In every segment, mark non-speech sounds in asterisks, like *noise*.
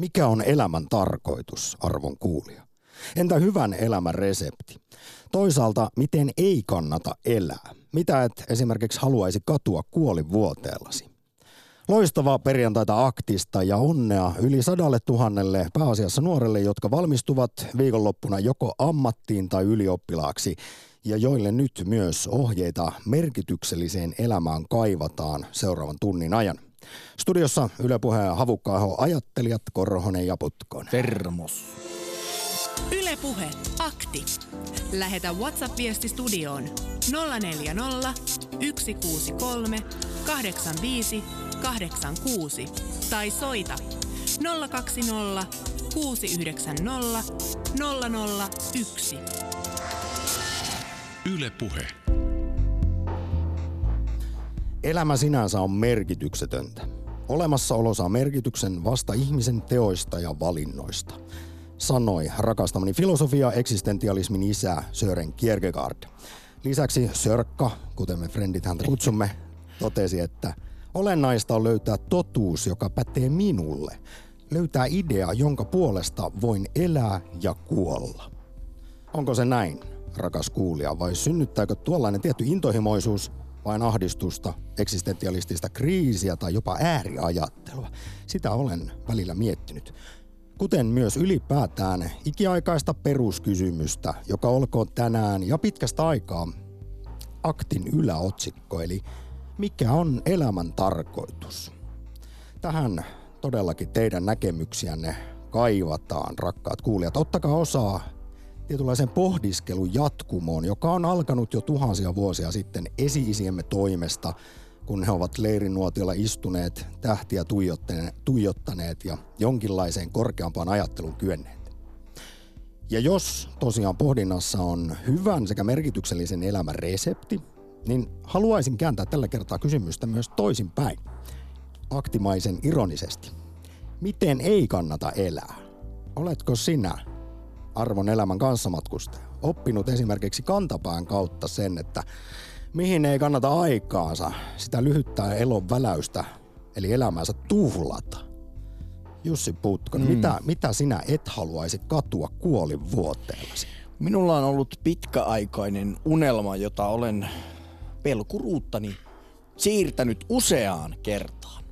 Mikä on elämän tarkoitus, arvon kuulija? Entä hyvän elämän resepti? Toisaalta, miten ei kannata elää? Mitä et esimerkiksi haluaisi katua kuolivuoteellasi? Loistavaa perjantaita aktista ja onnea yli sadalle tuhannelle pääasiassa nuorelle, jotka valmistuvat viikonloppuna joko ammattiin tai ylioppilaaksi ja joille nyt myös ohjeita merkitykselliseen elämään kaivataan seuraavan tunnin ajan. Studiossa Yle Puheen havukkaaho ajattelijat Korhonen ja Putkonen. Termos. Ylepuhe akti. Lähetä WhatsApp-viesti studioon 040 163 85 86 tai soita 020 690 001. Yle Puhe. Elämä sinänsä on merkityksetöntä. Olemassaolo saa merkityksen vasta ihmisen teoista ja valinnoista, sanoi rakastamani filosofia eksistentialismin isä Sören Kierkegaard. Lisäksi Sörkka, kuten me frendit häntä kutsumme, totesi, että olennaista on löytää totuus, joka pätee minulle. Löytää idea, jonka puolesta voin elää ja kuolla. Onko se näin, rakas kuulija, vai synnyttääkö tuollainen tietty intohimoisuus – vain ahdistusta, eksistentialistista kriisiä tai jopa ääriajattelua. Sitä olen välillä miettinyt. Kuten myös ylipäätään ikiaikaista peruskysymystä, joka olkoon tänään ja pitkästä aikaa aktin yläotsikko, eli mikä on elämän tarkoitus? Tähän todellakin teidän näkemyksiänne kaivataan, rakkaat kuulijat. Ottakaa osaa tietynlaisen pohdiskelun jatkumoon, joka on alkanut jo tuhansia vuosia sitten esi-isiemme toimesta, kun he ovat leirinuotiolla istuneet, tähtiä tuijottaneet ja jonkinlaiseen korkeampaan ajattelun kyenneet. Ja jos tosiaan pohdinnassa on hyvän sekä merkityksellisen elämän resepti, niin haluaisin kääntää tällä kertaa kysymystä myös toisinpäin, aktimaisen ironisesti. Miten ei kannata elää? Oletko sinä arvon elämän kanssamatkustaja. Oppinut esimerkiksi kantapään kautta sen, että mihin ei kannata aikaansa sitä lyhyttää elon väläystä, eli elämäänsä tuhlata. Jussi Putkonen, mm. mitä, mitä sinä et haluaisi katua vuoteellasi? Minulla on ollut pitkäaikainen unelma, jota olen pelkuruuttani siirtänyt useaan kertaan.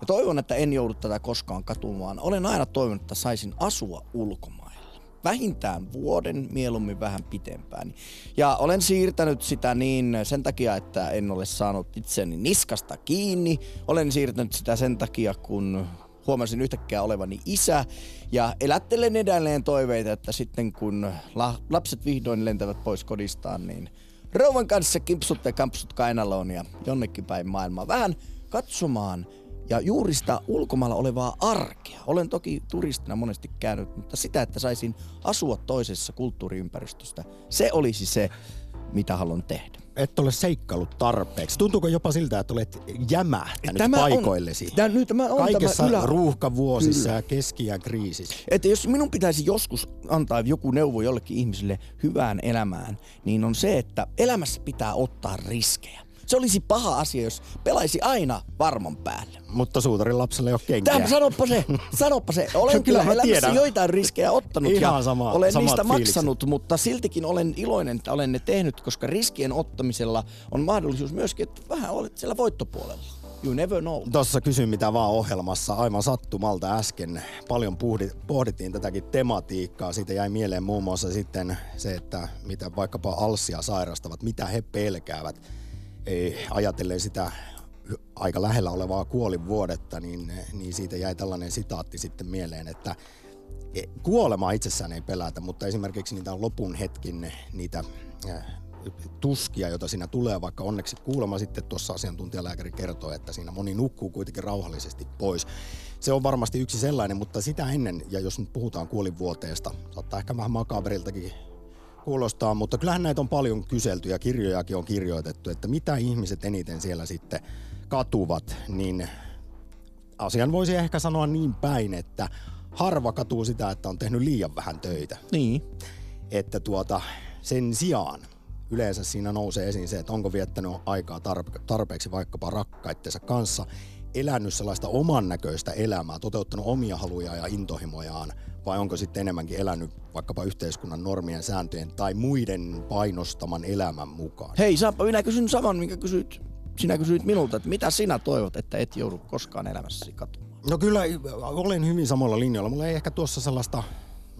Ja toivon, että en joudu tätä koskaan katumaan. Olen aina toivonut, että saisin asua ulkomailla vähintään vuoden, mieluummin vähän pitempään. Ja olen siirtänyt sitä niin sen takia, että en ole saanut itseni niskasta kiinni. Olen siirtänyt sitä sen takia, kun huomasin yhtäkkiä olevani isä ja elättelen edelleen toiveita, että sitten kun la- lapset vihdoin lentävät pois kodistaan, niin rouvan kanssa kimpsut ja kampsut kainaloon ja jonnekin päin maailmaa vähän katsomaan ja juuri sitä ulkomailla olevaa arkea. Olen toki turistina monesti käynyt, mutta sitä, että saisin asua toisessa kulttuuriympäristöstä, se olisi se, mitä haluan tehdä. Et ole seikkailut tarpeeksi. Tuntuuko jopa siltä, että olet jämähtänyt tämä paikoillesi? On, tämä, nyt tämä on Kaikessa tämä ylä... ruuhkavuosissa Kyllä. ja keskiään kriisissä. Että jos minun pitäisi joskus antaa joku neuvo jollekin ihmiselle hyvään elämään, niin on se, että elämässä pitää ottaa riskejä. Se olisi paha asia, jos pelaisi aina varman päälle. Mutta suutarin lapselle ei ole kenkiä. Tämä, sanoppa se, sanoppa se. *laughs* Olen kyllä, kyllä elämässä tiedän. joitain riskejä ottanut Ihan ja sama, olen niistä fiilikset. maksanut, mutta siltikin olen iloinen, että olen ne tehnyt, koska riskien ottamisella on mahdollisuus myöskin, että vähän olet siellä voittopuolella. You never know. Tuossa kysyn mitä vaan ohjelmassa aivan sattumalta äsken. Paljon pohdittiin tätäkin tematiikkaa. Siitä jäi mieleen muun muassa sitten se, että mitä vaikkapa alsia sairastavat, mitä he pelkäävät ajatellen sitä aika lähellä olevaa kuolinvuodetta, niin, niin siitä jäi tällainen sitaatti sitten mieleen, että e, kuolema itsessään ei pelätä, mutta esimerkiksi niitä lopun hetkin, niitä tuskia, joita siinä tulee, vaikka onneksi kuulemma sitten tuossa asiantuntijalääkäri kertoi, että siinä moni nukkuu kuitenkin rauhallisesti pois. Se on varmasti yksi sellainen, mutta sitä ennen, ja jos nyt puhutaan kuolinvuoteesta, saattaa ehkä vähän makaberiltakin kuulostaa, mutta kyllähän näitä on paljon kyselty ja kirjojakin on kirjoitettu, että mitä ihmiset eniten siellä sitten katuvat, niin asian voisi ehkä sanoa niin päin, että harva katuu sitä, että on tehnyt liian vähän töitä. Niin. Että tuota, sen sijaan yleensä siinä nousee esiin se, että onko viettänyt aikaa tarpeeksi vaikkapa rakkaittensa kanssa, elänyt sellaista oman näköistä elämää, toteuttanut omia haluja ja intohimojaan, vai onko sitten enemmänkin elänyt vaikkapa yhteiskunnan normien, sääntöjen tai muiden painostaman elämän mukaan? Hei Sampa, minä kysyn saman, minkä kysyit, sinä kysyit minulta, että mitä sinä toivot, että et joudu koskaan elämässäsi katumaan? No kyllä olen hyvin samalla linjalla. Mulla ei ehkä tuossa sellaista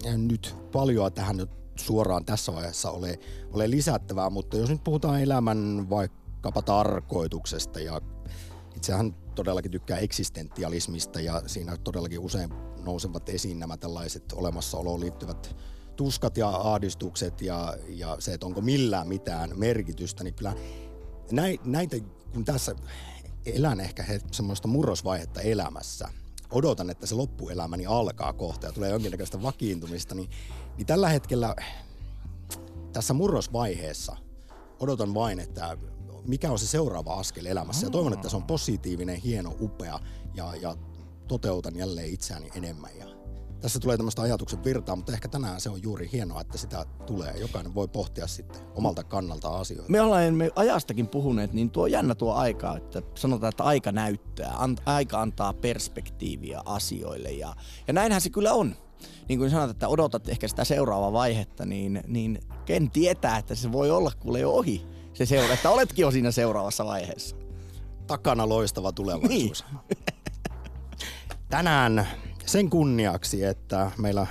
eh, nyt paljon tähän nyt suoraan tässä vaiheessa ole, ole lisättävää, mutta jos nyt puhutaan elämän vaikkapa tarkoituksesta ja itsehän todellakin tykkää eksistentialismista ja siinä todellakin usein nousevat esiin nämä tällaiset olemassaoloon liittyvät tuskat ja ahdistukset ja, ja se, että onko millään mitään merkitystä, niin kyllä näitä, kun tässä elän ehkä semmoista murrosvaihetta elämässä, odotan, että se loppuelämäni alkaa kohta ja tulee jonkinnäköistä vakiintumista, niin, niin tällä hetkellä tässä murrosvaiheessa odotan vain, että mikä on se seuraava askel elämässä. Ja toivon, että se on positiivinen, hieno, upea ja, ja toteutan jälleen itseäni enemmän. Ja tässä tulee tämmöistä ajatuksen virtaa, mutta ehkä tänään se on juuri hienoa, että sitä tulee. Jokainen voi pohtia sitten omalta kannalta asioita. Me ollaan me ajastakin puhuneet, niin tuo jännä tuo aika, että sanotaan, että aika näyttää, an, aika antaa perspektiiviä asioille ja, ja näinhän se kyllä on. Niin kuin sanot, että odotat ehkä sitä seuraavaa vaihetta, niin, niin ken tietää, että se voi olla kuule jo ohi se seura, että oletkin jo siinä seuraavassa vaiheessa. Takana loistava tulevaisuus. Niin. *laughs* Tänään sen kunniaksi, että meillä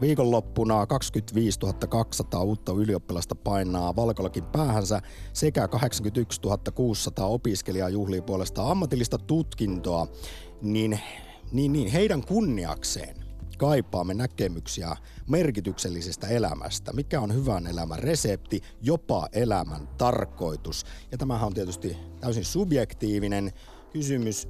viikonloppuna 25 200 uutta ylioppilasta painaa Valkolakin päähänsä sekä 81 600 opiskelijaa juhlii puolesta ammatillista tutkintoa, niin, niin, niin heidän kunniakseen kaipaamme näkemyksiä merkityksellisestä elämästä. Mikä on hyvän elämän resepti, jopa elämän tarkoitus. Ja tämähän on tietysti täysin subjektiivinen kysymys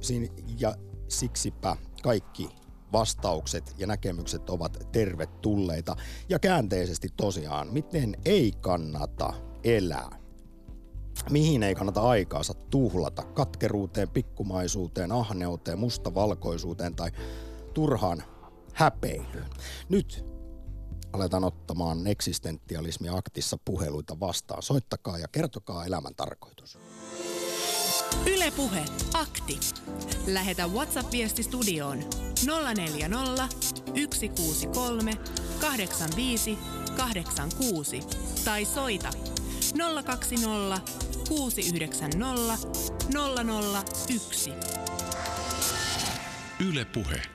ja siksipä kaikki vastaukset ja näkemykset ovat tervetulleita. Ja käänteisesti tosiaan, miten ei kannata elää? Mihin ei kannata aikaansa tuhlata? Katkeruuteen, pikkumaisuuteen, ahneuteen, mustavalkoisuuteen tai turhaan häpeilyyn. Nyt aletaan ottamaan eksistentialismi aktissa puheluita vastaan. Soittakaa ja kertokaa elämän tarkoitus. Ylepuhe akti. Lähetä WhatsApp-viesti studioon 040 163 85 86 tai soita 020 690 001. Ylepuhe.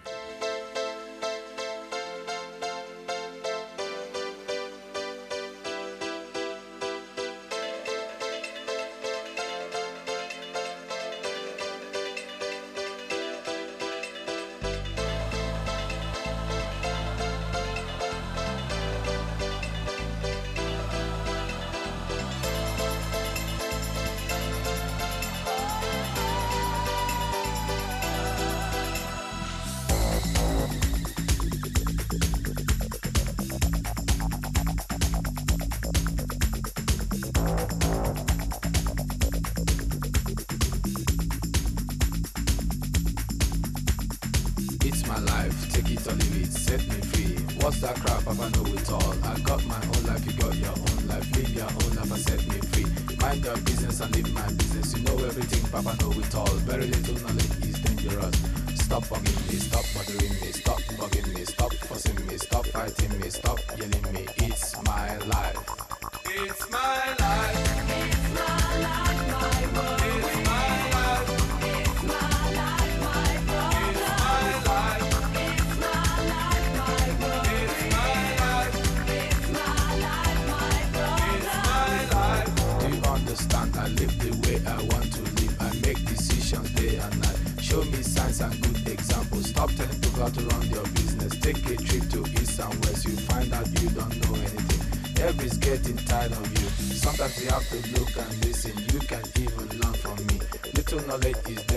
have to look and listen. You can even learn from me. Little knowledge is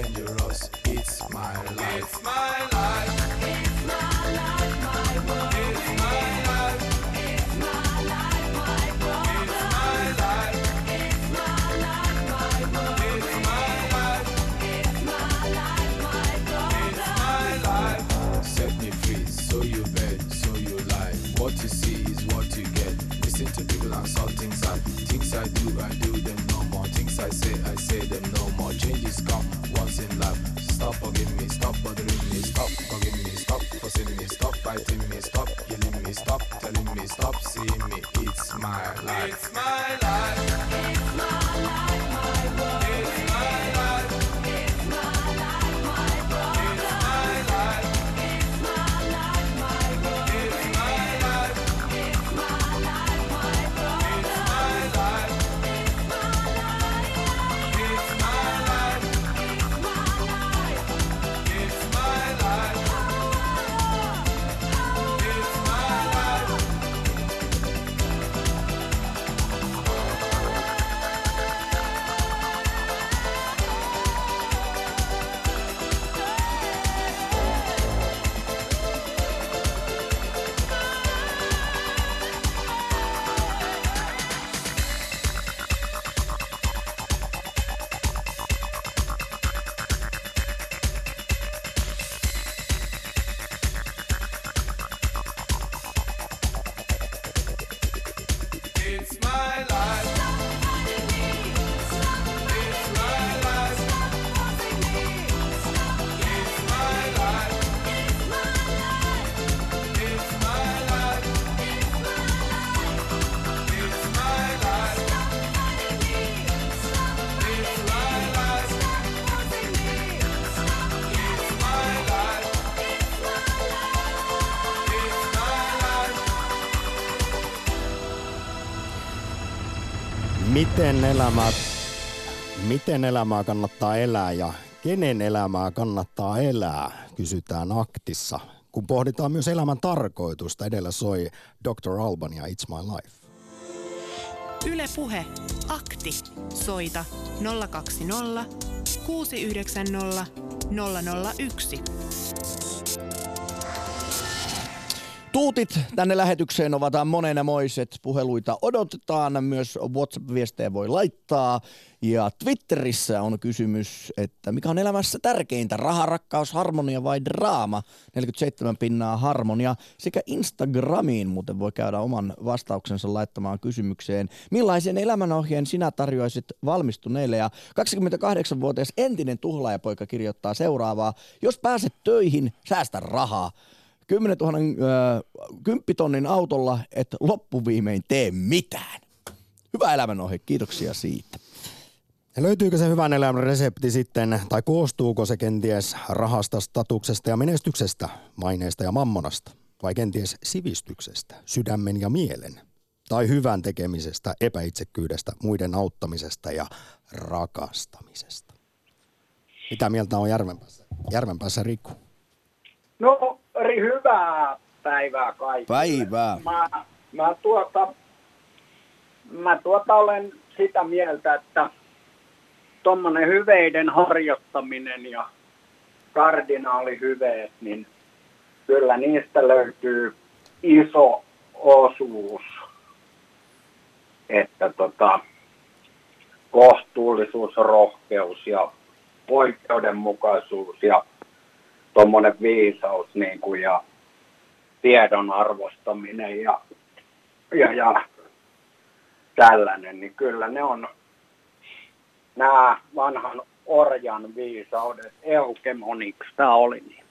Miten elämää, miten elämää kannattaa elää ja kenen elämää kannattaa elää, kysytään aktissa. Kun pohditaan myös elämän tarkoitusta, edellä soi Dr. Alban ja It's My Life. Yle Puhe. Akti. Soita 020 690 001. Tuutit tänne lähetykseen ovat monenamoiset. Puheluita odotetaan. Myös WhatsApp-viestejä voi laittaa. Ja Twitterissä on kysymys, että mikä on elämässä tärkeintä? Raha, rakkaus, harmonia vai draama? 47 pinnaa harmonia. Sekä Instagramiin muuten voi käydä oman vastauksensa laittamaan kysymykseen. Millaisen elämänohjeen sinä tarjoaisit valmistuneille? Ja 28-vuotias entinen tuhlaajapoika kirjoittaa seuraavaa. Jos pääset töihin, säästä rahaa. 10 000 äh, kymppitonnin autolla, et loppuviimein tee mitään. Hyvä elämänohje, kiitoksia siitä. Ja löytyykö se hyvän elämän resepti sitten, tai koostuuko se kenties rahasta, statuksesta ja menestyksestä, maineesta ja mammonasta, vai kenties sivistyksestä, sydämen ja mielen, tai hyvän tekemisestä, epäitsekkyydestä, muiden auttamisesta ja rakastamisesta? Mitä mieltä on Järvenpäässä, Järvenpäässä Riku? No, eri hyvää päivää kaikille. Päivää. Mä, mä, tuota, mä tuota olen sitä mieltä, että tuommoinen hyveiden harjoittaminen ja kardinaalihyveet, niin kyllä niistä löytyy iso osuus. Että tota, kohtuullisuus, rohkeus ja oikeudenmukaisuus ja tuommoinen viisaus niin kuin, ja tiedon arvostaminen ja, ja, ja tällainen, niin kyllä ne on nämä vanhan orjan viisaudet, eukemoniksi tämä oli. Niin.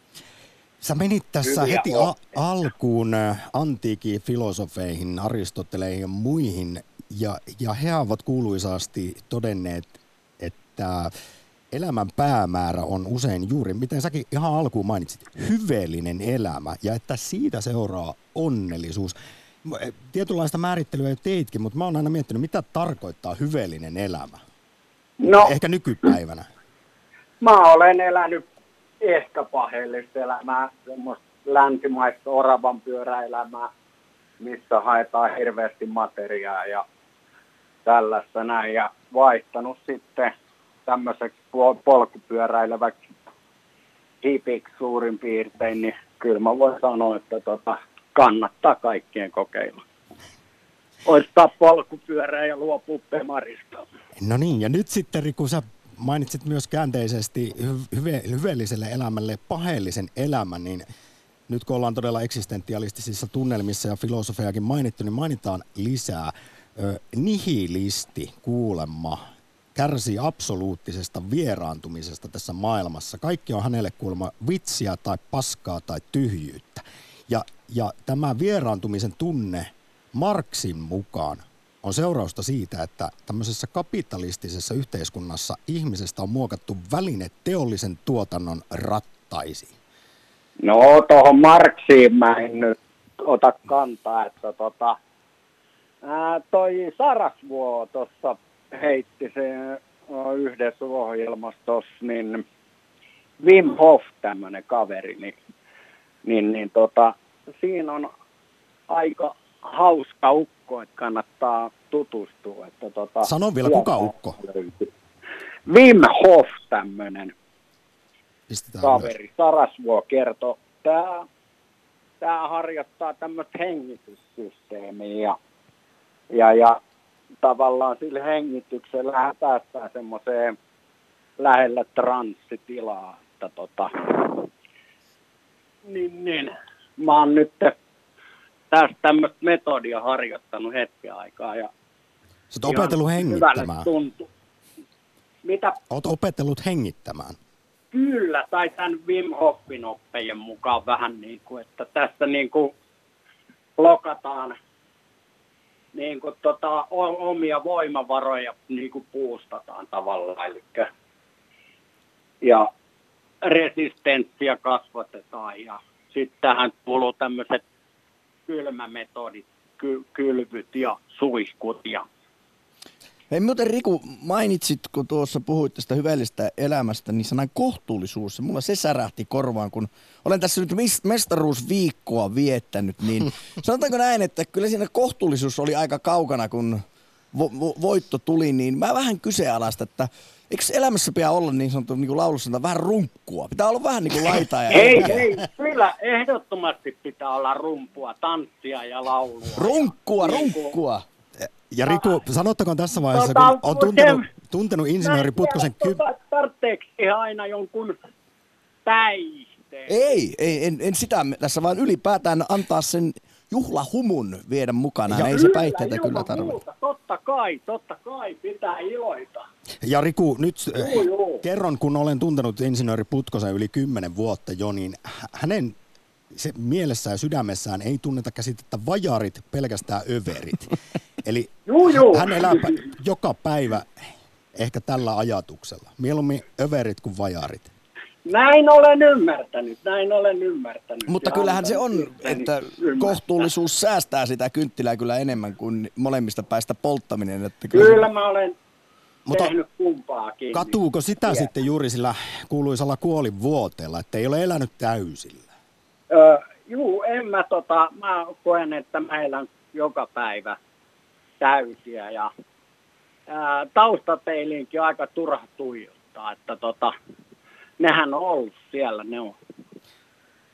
Sä menit tässä Hyviä heti a- alkuun äh, antiikin filosofeihin, Aristoteleihin ja muihin, ja, ja he ovat kuuluisasti todenneet, että elämän päämäärä on usein juuri, miten säkin ihan alkuun mainitsit, hyveellinen elämä, ja että siitä seuraa onnellisuus. Eh, Tietynlaista määrittelyä jo teitkin, mutta mä oon aina miettinyt, mitä tarkoittaa hyveellinen elämä. No, Ehkä nykypäivänä. mä olen elänyt ehkä paheellista elämää, semmoista länsimaista oravan pyöräelämää, missä haetaan hirveästi materiaa ja tällaista näin. Ja vaihtanut sitten tämmöiseksi pol- polkupyöräileväksi hipiksi suurin piirtein, niin kyllä mä voin sanoa, että tota, kannattaa kaikkien kokeilla. Oistaa polkupyörää ja luopua pemarista. No niin, ja nyt sitten Riku, sä mainitsit myös käänteisesti hy- hyve, hyveelliselle elämälle paheellisen elämän, niin nyt kun ollaan todella eksistentialistisissa tunnelmissa ja filosofejakin mainittu, niin mainitaan lisää. Ö, nihilisti kuulemma kärsii absoluuttisesta vieraantumisesta tässä maailmassa. Kaikki on hänelle kuulemma vitsiä tai paskaa tai tyhjyyttä. Ja, ja tämä vieraantumisen tunne Marksin mukaan on seurausta siitä, että tämmöisessä kapitalistisessa yhteiskunnassa ihmisestä on muokattu väline teollisen tuotannon rattaisiin. No tuohon Marksiin mä en nyt ota kantaa, että tota, ää, toi Sarasvuo tuossa heitti se yhdessä ohjelmassa tossa, niin Wim Hof tämmönen kaveri, niin, niin, niin tota, siinä on aika hauska ukko, että kannattaa tutustua. Että tota, Sano vielä, kuka ukko? löytyy. Wim Hof ylös. kaveri, Sarasvuo kertoi, tämä tää harjoittaa tämmöistä hengityssysteemiä ja, ja, ja tavallaan sillä hengityksellä päästään semmoiseen lähellä transsitilaa, että tota, niin, niin, mä oon nyt tästä tämmöistä metodia harjoittanut hetken aikaa ja Sä oot opetellut hengittämään. tuntuu. Mitä Oot opetellut hengittämään. Kyllä, tai tämän Wim Hofin oppien mukaan vähän niin kuin, että tässä niin kuin lokataan niin kuin tota, omia voimavaroja niin kuin puustataan tavallaan, eli ja resistenssiä kasvatetaan ja sitten tähän kuuluu tämmöiset kylmämetodit, ky- kylvyt ja suihkut ja Hei muuten Riku, mainitsit, kun tuossa puhuit tästä hyvällisestä elämästä, niin sanan kohtuullisuus, ja mulla se särähti korvaan, kun olen tässä nyt mis- mestaruusviikkoa viettänyt, niin *laughs* sanotaanko näin, että kyllä siinä kohtuullisuus oli aika kaukana, kun vo- vo- voitto tuli, niin mä vähän kyseenalaista, että eikö elämässä pitää olla niin sanottu, niin kuin laulussa sanotaan, vähän runkkua? Pitää olla vähän niin kuin laitaa ja Ei, ei, kyllä ehdottomasti pitää olla rumpua, tanssia ja laulua. Runkkua, Niin kuin- runkkua. Ja Riku, sanottakoon tässä vaiheessa, Tota, kun on tuntenut, tuntenut insinööri Putkosen ky- Tota, ihan aina jonkun päihteen? Ei, ei en, en sitä tässä, vaan ylipäätään antaa sen juhlahumun viedä mukana. Ja ei se päihteitä kyllä tarvitse. Totta kai, totta kai, pitää iloita. Ja Riku, nyt Juu, juu. kerron, kun olen tuntenut insinööri Putkosen yli kymmenen vuotta jo, niin hä- hänen se mielessään ja sydämessään ei tunneta käsitettä vajarit, pelkästään överit. Eli Juu, juu. hän elää joka päivä ehkä tällä ajatuksella. Mieluummin överit kuin vajarit. Näin olen ymmärtänyt, näin olen ymmärtänyt. Mutta Ja kyllähän se on, että ymmärtää. kohtuullisuus säästää sitä kynttilää kyllä enemmän kuin molemmista päästä polttaminen. Että kyllä Kyllä se- mä olen Mutta tehnyt kumpaakin. katuuko sitä Tiedän. sitten juuri sillä kuuluisalla kuolivuoteella, että ei ole elänyt täysillä? Öö, juu, en mä tota, mä koen, että mä elän joka päivä täysiä ja ää, taustapeiliinkin aika turha tuijottaa, että tota, nehän on ollut siellä, ne on,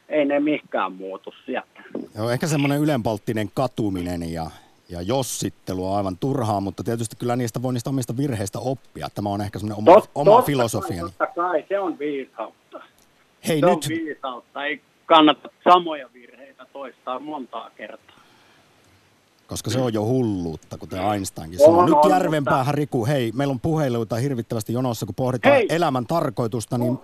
ei ne mikään muutu sieltä. Joo, ehkä semmoinen ylenpalttinen katuminen ja, ja jossittelu on aivan turhaa, mutta tietysti kyllä niistä voi niistä omista virheistä oppia. Tämä on ehkä semmoinen oma, Tot- oma. Kai, totta kai, se on viisautta. Hei se on nyt, viisautta, ei kannata samoja virheitä toistaa montaa kertaa. Koska se on jo hulluutta, kuten Einsteinkin On, sanoi. Nyt on, järvenpäähän, Riku, hei, meillä on puheluita hirvittävästi jonossa, kun pohditaan Hei! elämän tarkoitusta, niin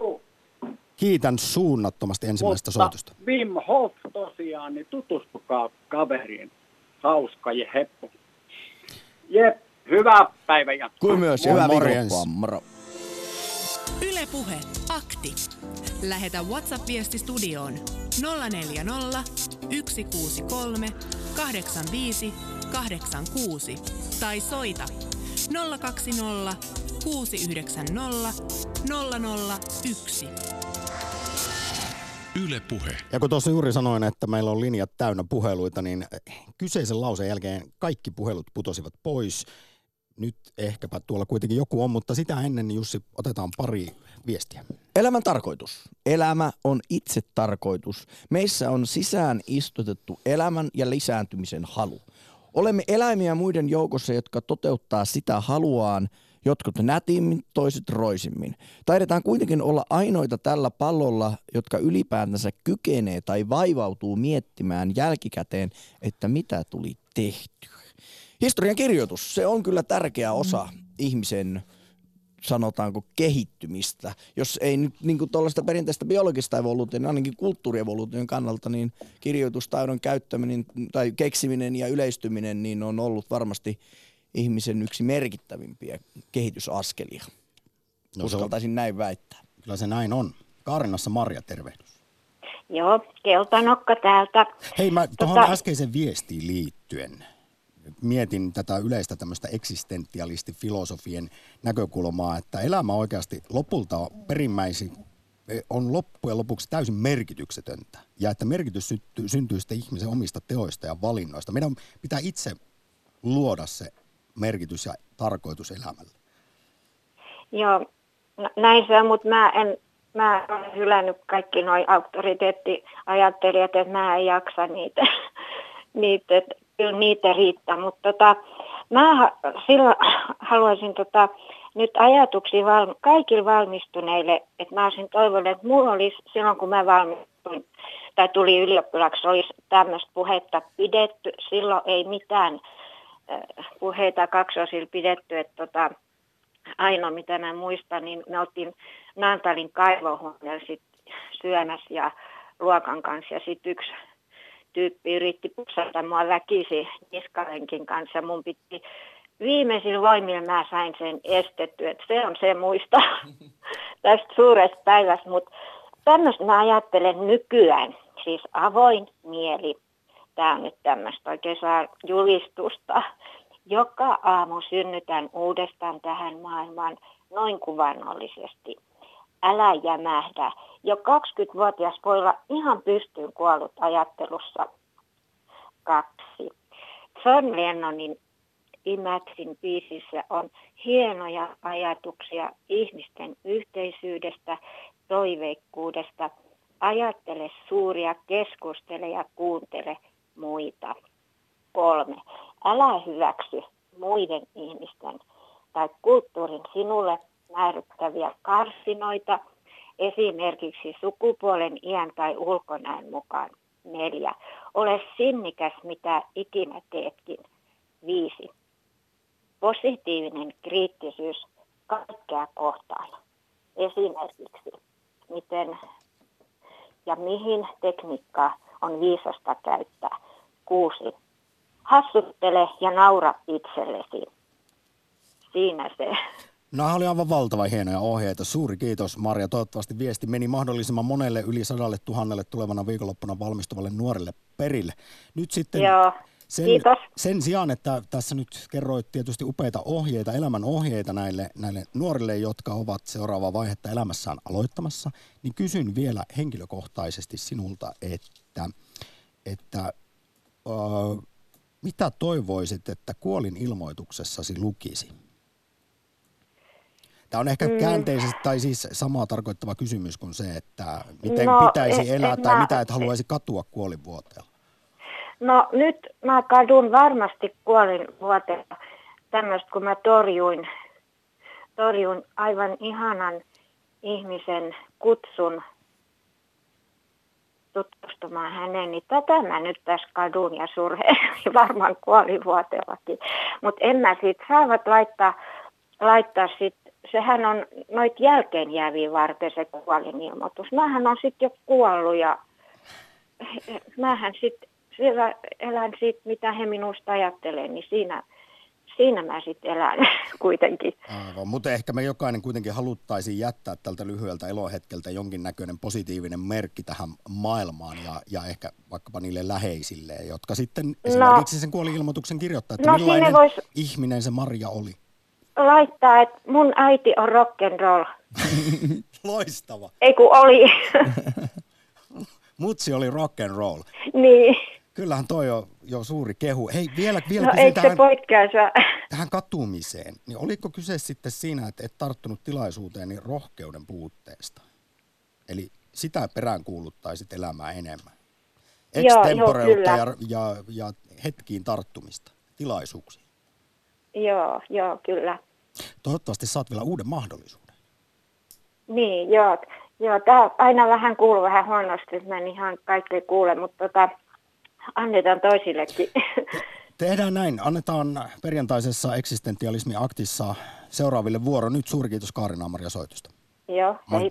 kiitän suunnattomasti ensimmäistä Mutta soitusta. Wim Hof tosiaan, niin tutustukaa kaveriin. Hauska ja heppu. Jep, hyvää päivän jatkoa. Kuin myös, hyvää Morjens. moro. Yle Puhe, akti. Lähetä WhatsApp-viesti studioon 040 163 85 86 tai soita 020 690 001. Yle Puhe. Ja kun tuossa juuri sanoin, että meillä on linjat täynnä puheluita, niin kyseisen lauseen jälkeen kaikki puhelut putosivat pois. Nyt ehkäpä tuolla kuitenkin joku on, mutta sitä ennen niin Jussi otetaan pari viestiä. Elämän tarkoitus. Elämä on itse tarkoitus. Meissä on sisään istutettu elämän ja lisääntymisen halu. Olemme eläimiä muiden joukossa, jotka toteuttaa sitä haluaan, jotkut nätimmin, toiset roisimmin. Taidetaan kuitenkin olla ainoita tällä pallolla, jotka ylipäätänsä kykenee tai vaivautuu miettimään jälkikäteen, että mitä tuli tehtyä. Historian kirjoitus, se on kyllä tärkeä osa ihmisen sanotaanko kehittymistä. Jos ei nyt niin tuollaista perinteistä biologista evoluutiota, niin ainakin kulttuurievoluution kannalta, niin kirjoitustaidon käyttäminen tai keksiminen ja yleistyminen niin on ollut varmasti ihmisen yksi merkittävimpiä kehitysaskelia. No, Uskaltaisin näin väittää. Kyllä se näin on. Kaarinassa Marja, tervehdys. Joo, keltanokka täältä. Hei, mä tuohon tota... äskeisen viestiin liittyen mietin tätä yleistä tämmöistä eksistentialistifilosofien näkökulmaa, että elämä oikeasti lopulta perimmäisi on loppujen lopuksi täysin merkityksetöntä. Ja että merkitys syntyy, syntyy sitten ihmisen omista teoista ja valinnoista. Meidän pitää itse luoda se merkitys ja tarkoitus elämälle. Joo, näin se on, mutta mä en, mä olen hylännyt kaikki nuo auktoriteettiajattelijat, että mä en jaksa niitä. *laughs* niitä että kyllä niitä riittää, mutta tota, mä silloin haluaisin tota, nyt ajatuksia val, kaikille valmistuneille, että mä olisin toivonut, että mulla olisi silloin kun mä valmistuin tai tuli ylioppilaksi, olisi tämmöistä puhetta pidetty. Silloin ei mitään puheita kaksosilla pidetty, että tota, ainoa mitä mä muistan, niin me oltiin Nantalin kaivohuoneella sit syömässä ja luokan kanssa ja sitten yksi tyyppi yritti pussata mua väkisi niskalenkin kanssa. Mun piti viimeisin voimilla mä sain sen estetty, että se on se muista *laughs* tästä suuresta päivästä, mutta tämmöistä mä ajattelen nykyään, siis avoin mieli, tämä on nyt tämmöistä oikein saa julistusta, joka aamu synnytän uudestaan tähän maailmaan noin kuvannollisesti. Älä jämähdä. Jo 20-vuotias voi olla ihan pystyyn kuollut ajattelussa. Kaksi. John Lennonin Imagine biisissä on hienoja ajatuksia ihmisten yhteisyydestä, toiveikkuudesta. Ajattele suuria, keskustele ja kuuntele muita. Kolme. Älä hyväksy muiden ihmisten tai kulttuurin sinulle määrittäviä karsinoita, esimerkiksi sukupuolen, iän tai ulkonäön mukaan. Neljä. Ole sinnikäs, mitä ikinä teetkin. Viisi. Positiivinen kriittisyys kaikkea kohtaan. Esimerkiksi, miten ja mihin tekniikkaa on viisasta käyttää. Kuusi. Hassuttele ja naura itsellesi. Siinä se. Nämä oli aivan valtava hienoja ohjeita. Suuri kiitos Marja. Toivottavasti viesti meni mahdollisimman monelle yli sadalle tuhannelle tulevana viikonloppuna valmistuvalle nuorelle perille. Nyt sitten Joo. Sen, Kiitos. sen sijaan, että tässä nyt kerroit tietysti upeita ohjeita, elämän ohjeita näille, näille nuorille, jotka ovat seuraavaa vaihetta elämässään aloittamassa, niin kysyn vielä henkilökohtaisesti sinulta, että, että äh, mitä toivoisit, että kuolin ilmoituksessasi lukisi? Tämä on ehkä mm. käänteisesti tai siis samaa tarkoittava kysymys kuin se, että miten no, pitäisi et, elää et tai mä, mitä et haluaisi katua kuolinvuoteella. No nyt mä kadun varmasti kuolinvuoteella tämmöistä, kun mä torjuin, torjuin aivan ihanan ihmisen kutsun tutustumaan häneen, niin tätä mä nyt tässä kadun ja surheen *laughs* varmaan kuolivuoteellakin. Mutta en mä siitä saavat laittaa, laittaa sit, sehän on noit jälkeen jääviä varten se kuolinilmoitus. Mähän on sitten jo kuollut ja mähän sitten siellä elän siitä, mitä he minusta ajattelee, niin siinä, siinä mä sitten elän *laughs* kuitenkin. Aivan, mutta ehkä me jokainen kuitenkin haluttaisiin jättää tältä lyhyeltä elohetkeltä jonkinnäköinen positiivinen merkki tähän maailmaan ja, ja ehkä vaikkapa niille läheisille, jotka sitten no. esimerkiksi no, sen kuoli-ilmoituksen kirjoittaa, että no, millainen vois ihminen se Maria oli. Laittaa, että mun äiti on rock'n'roll. *laughs* Loistava. Ei kun oli. *laughs* Mutsi oli rock and roll. Niin. Kyllähän toi on jo suuri kehu. Hei, vielä, vielä no, eikö tähän, se tähän katumiseen. Niin oliko kyse sitten siinä, että et tarttunut tilaisuuteen niin rohkeuden puutteesta? Eli sitä perään kuuluttaisit elämää enemmän. Extemporeutta ja, ja, ja hetkiin tarttumista, tilaisuuksiin. Joo, joo, kyllä. Toivottavasti saat vielä uuden mahdollisuuden. Niin, joo. Joo, tämä aina vähän kuuluu vähän huonosti, että mä en ihan kaikkea kuule, mutta tota, annetaan toisillekin. Tehdään näin. Annetaan perjantaisessa eksistentialismi-aktissa seuraaville vuoro. Nyt suuri kiitos Kaarina Maria soitosta. Joo, Moi. hei.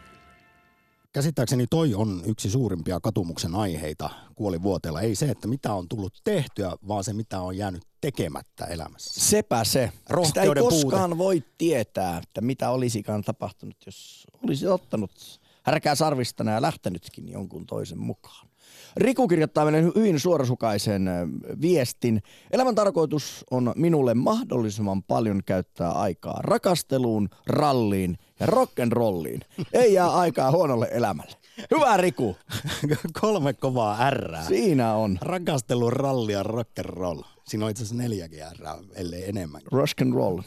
Käsittääkseni toi on yksi suurimpia katumuksen aiheita kuolivuoteella. Ei se, että mitä on tullut tehtyä, vaan se, mitä on jäänyt tekemättä elämässä. Sepä se. Sitä ei Rohkeuden koskaan voi tietää, että mitä olisikaan tapahtunut, jos olisi ottanut härkää sarvistana ja lähtenytkin jonkun toisen mukaan. Riku kirjoittaa meille hy- hyvin suorasukaisen viestin. Elämän tarkoitus on minulle mahdollisimman paljon käyttää aikaa rakasteluun, ralliin rock'n'rolliin. Ei jää aikaa huonolle elämälle. Hyvä Riku, *laughs* Kolme kovaa ärää. siinä on Rakastelu, ralli ja rock'n'roll. Siinä on itse asiassa neljäkin ärää, ellei enemmän. rock and roll.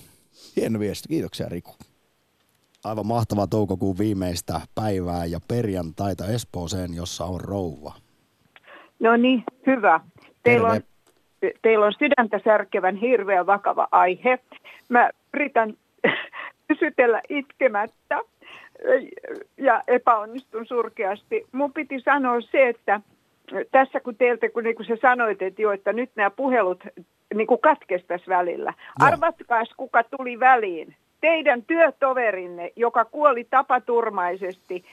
Hieno viesti, kiitoksia Riku. Aivan mahtavaa toukokuun viimeistä päivää ja perjantaita Espooseen, jossa on rouva. No niin, hyvä. Teillä on, teillä on sydäntä särkevän hirveän vakava aihe. Mä yritän pysytellä itkemättä ja epäonnistun surkeasti. Mun piti sanoa se, että tässä kun teiltä, kun niin kuin sä sanoit, että jo, että nyt nämä puhelut niin kuin katkestaisi välillä. Joo. Arvatkaas, kuka tuli väliin. Teidän työtoverinne, joka kuoli tapaturmaisesti,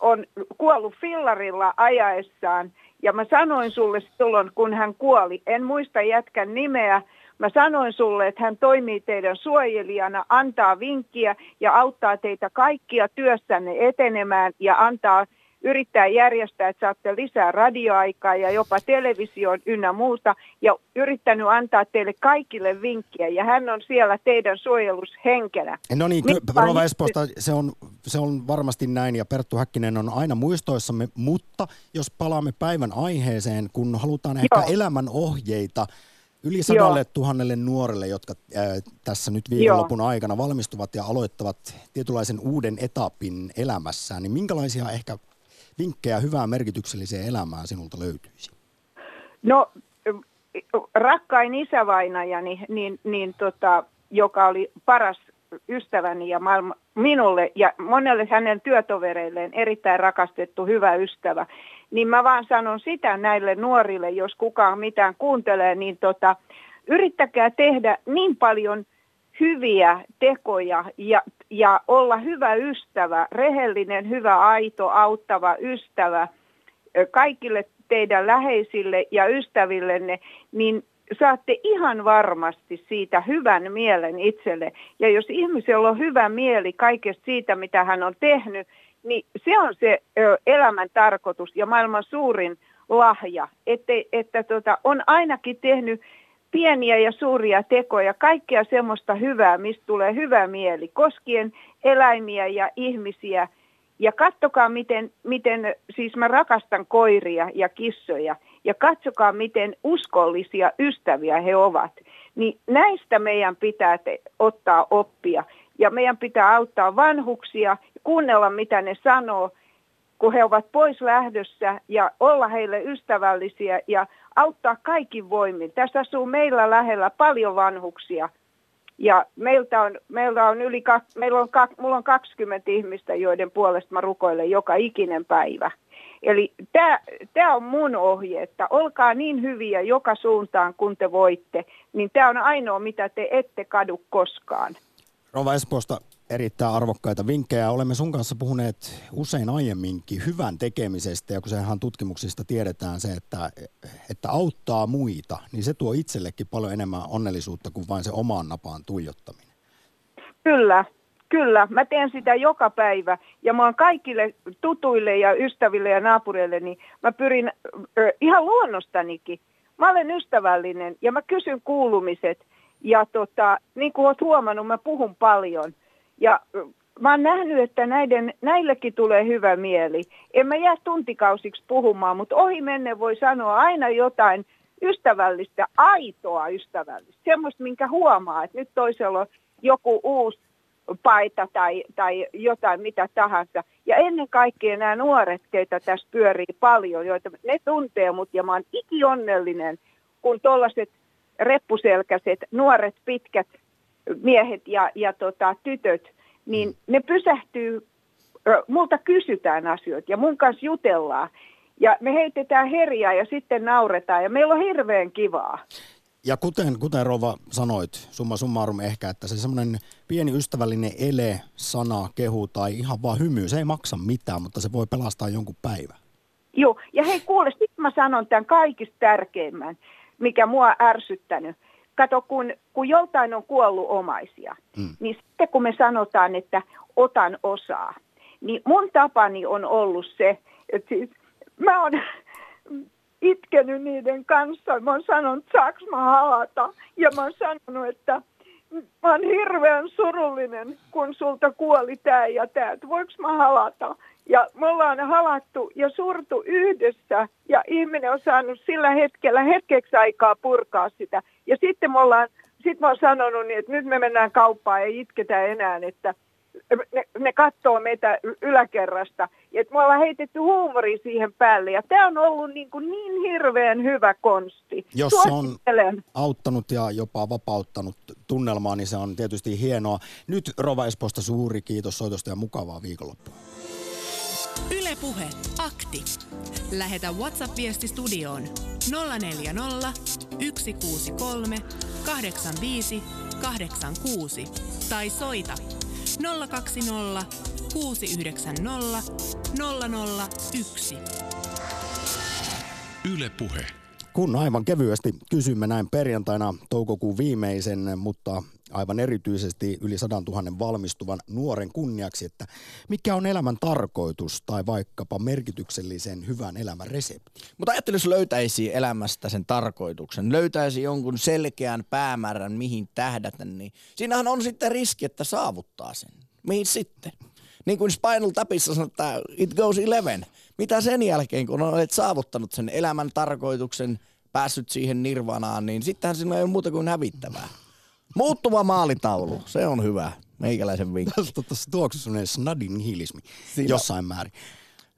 on kuollut fillarilla ajaessaan. Ja mä sanoin sulle silloin, kun hän kuoli, en muista jätkän nimeä, mä sanoin sulle, että hän toimii teidän suojelijana, antaa vinkkiä ja auttaa teitä kaikkia työssänne etenemään ja antaa yrittää järjestää, että saatte lisää radioaikaa ja jopa televisioon ynnä muuta ja yrittänyt antaa teille kaikille vinkkiä ja hän on siellä teidän suojelushenkenä. No niin, Rova Espoosta, se on, se on varmasti näin ja Perttu Häkkinen on aina muistoissamme, mutta jos palaamme päivän aiheeseen, kun halutaan ehkä Joo. elämän ohjeita yli sadalle tuhannelle nuorelle, jotka ää, tässä nyt viikonlopun aikana valmistuvat ja aloittavat tietynlaisen uuden etapin elämässään, niin minkälaisia ehkä vinkkejä hyvään merkitykselliseen elämään sinulta löytyisi? No rakkain isävainajani, niin, niin tota, joka oli paras ystäväni ja maailma, minulle ja monelle hänen työtovereilleen erittäin rakastettu hyvä ystävä, niin mä vaan sanon sitä näille nuorille, jos kukaan mitään kuuntelee, niin tota, yrittäkää tehdä niin paljon hyviä tekoja ja, ja olla hyvä ystävä, rehellinen, hyvä, aito, auttava ystävä kaikille teidän läheisille ja ystävillenne, niin saatte ihan varmasti siitä hyvän mielen itselle. Ja jos ihmisellä on hyvä mieli kaikesta siitä, mitä hän on tehnyt, niin se on se elämän tarkoitus ja maailman suurin lahja, että, että tota, on ainakin tehnyt pieniä ja suuria tekoja, kaikkea semmoista hyvää, mistä tulee hyvä mieli, koskien eläimiä ja ihmisiä. Ja katsokaa, miten, miten, siis mä rakastan koiria ja kissoja, ja katsokaa, miten uskollisia ystäviä he ovat. Niin näistä meidän pitää te, ottaa oppia, ja meidän pitää auttaa vanhuksia, kuunnella mitä ne sanoo, kun he ovat pois lähdössä, ja olla heille ystävällisiä, ja auttaa kaikin voimin. Tässä asuu meillä lähellä paljon vanhuksia. Ja meiltä on, meillä on yli, meillä on, mulla on 20 ihmistä, joiden puolesta mä rukoilen joka ikinen päivä. Eli tämä on mun ohje, että olkaa niin hyviä joka suuntaan kun te voitte, niin tämä on ainoa mitä te ette kadu koskaan. Rova Espoosta erittäin arvokkaita vinkkejä. Olemme sun kanssa puhuneet usein aiemminkin hyvän tekemisestä, ja kun sehän tutkimuksista tiedetään se, että, että auttaa muita, niin se tuo itsellekin paljon enemmän onnellisuutta kuin vain se omaan napaan tuijottaminen. Kyllä, kyllä. Mä teen sitä joka päivä ja mä oon kaikille tutuille ja ystäville ja naapureille, niin mä pyrin ö, ihan luonnostanikin. Mä olen ystävällinen ja mä kysyn kuulumiset ja tota, niin kuin oot huomannut, mä puhun paljon. Ja mä oon nähnyt, että näiden, näillekin tulee hyvä mieli. En mä jää tuntikausiksi puhumaan, mutta ohi menne voi sanoa aina jotain ystävällistä, aitoa ystävällistä. Semmoista, minkä huomaa, että nyt toisella on joku uusi paita tai, tai jotain mitä tahansa. Ja ennen kaikkea nämä nuoret, keitä tässä pyörii paljon, joita ne tuntee mut ja mä oon ikionnellinen, kun tuollaiset reppuselkäiset, nuoret, pitkät miehet ja, ja tota, tytöt, niin mm. ne pysähtyy, multa kysytään asioita ja mun kanssa jutellaan. Ja me heitetään herjaa ja sitten nauretaan ja meillä on hirveän kivaa. Ja kuten, kuten Rova sanoit, summa summarum ehkä, että se semmoinen pieni ystävällinen ele, sana, kehu tai ihan vaan hymy, se ei maksa mitään, mutta se voi pelastaa jonkun päivän. Joo, ja hei kuule, sitten mä sanon tämän kaikista tärkeimmän, mikä mua ärsyttänyt. Kato, kun, kun joltain on kuollut omaisia, mm. niin sitten kun me sanotaan, että otan osaa, niin mun tapani on ollut se, että siis mä oon *laughs* itkenyt niiden kanssa. Mä oon sanonut, saaks mä halata? Ja mä oon sanonut, että mä oon hirveän surullinen, kun sulta kuoli tää ja tää, että voiko mä halata? Ja me ollaan halattu ja surtu yhdessä ja ihminen on saanut sillä hetkellä hetkeksi aikaa purkaa sitä. Ja sitten me ollaan, sit mä oon sanonut niin, että nyt me mennään kauppaan ja itketä enää, että ne, ne katsoo meitä yläkerrasta. Ja että me ollaan heitetty huumori siihen päälle. Ja tämä on ollut niin, kuin niin hirveän hyvä konsti. Jos se on auttanut ja jopa vapauttanut tunnelmaa, niin se on tietysti hienoa. Nyt Rova Espoosta suuri kiitos soitosta ja mukavaa viikonloppua. Ylepuhe akti. Lähetä WhatsApp-viesti studioon 040 163 85 86 tai soita 020 690 001. Yle Puhe. Kun aivan kevyesti kysymme näin perjantaina toukokuun viimeisen, mutta aivan erityisesti yli 100 000 valmistuvan nuoren kunniaksi, että mikä on elämän tarkoitus tai vaikkapa merkityksellisen hyvän elämän resepti. Mutta ajattelin, jos löytäisi elämästä sen tarkoituksen, löytäisi jonkun selkeän päämäärän, mihin tähdätä, niin siinähän on sitten riski, että saavuttaa sen. Mihin sitten? Niin kuin Spinal Tapissa sanotaan, it goes eleven. Mitä sen jälkeen, kun olet saavuttanut sen elämän tarkoituksen, päässyt siihen nirvanaan, niin sittenhän sinulla ei ole muuta kuin hävittävää. Muuttuva maalitaulu, se on hyvä. Meikäläisen vinkki. *laughs* Tuossa tuoksu sellainen snadin nihilismi Siinä. jossain määrin.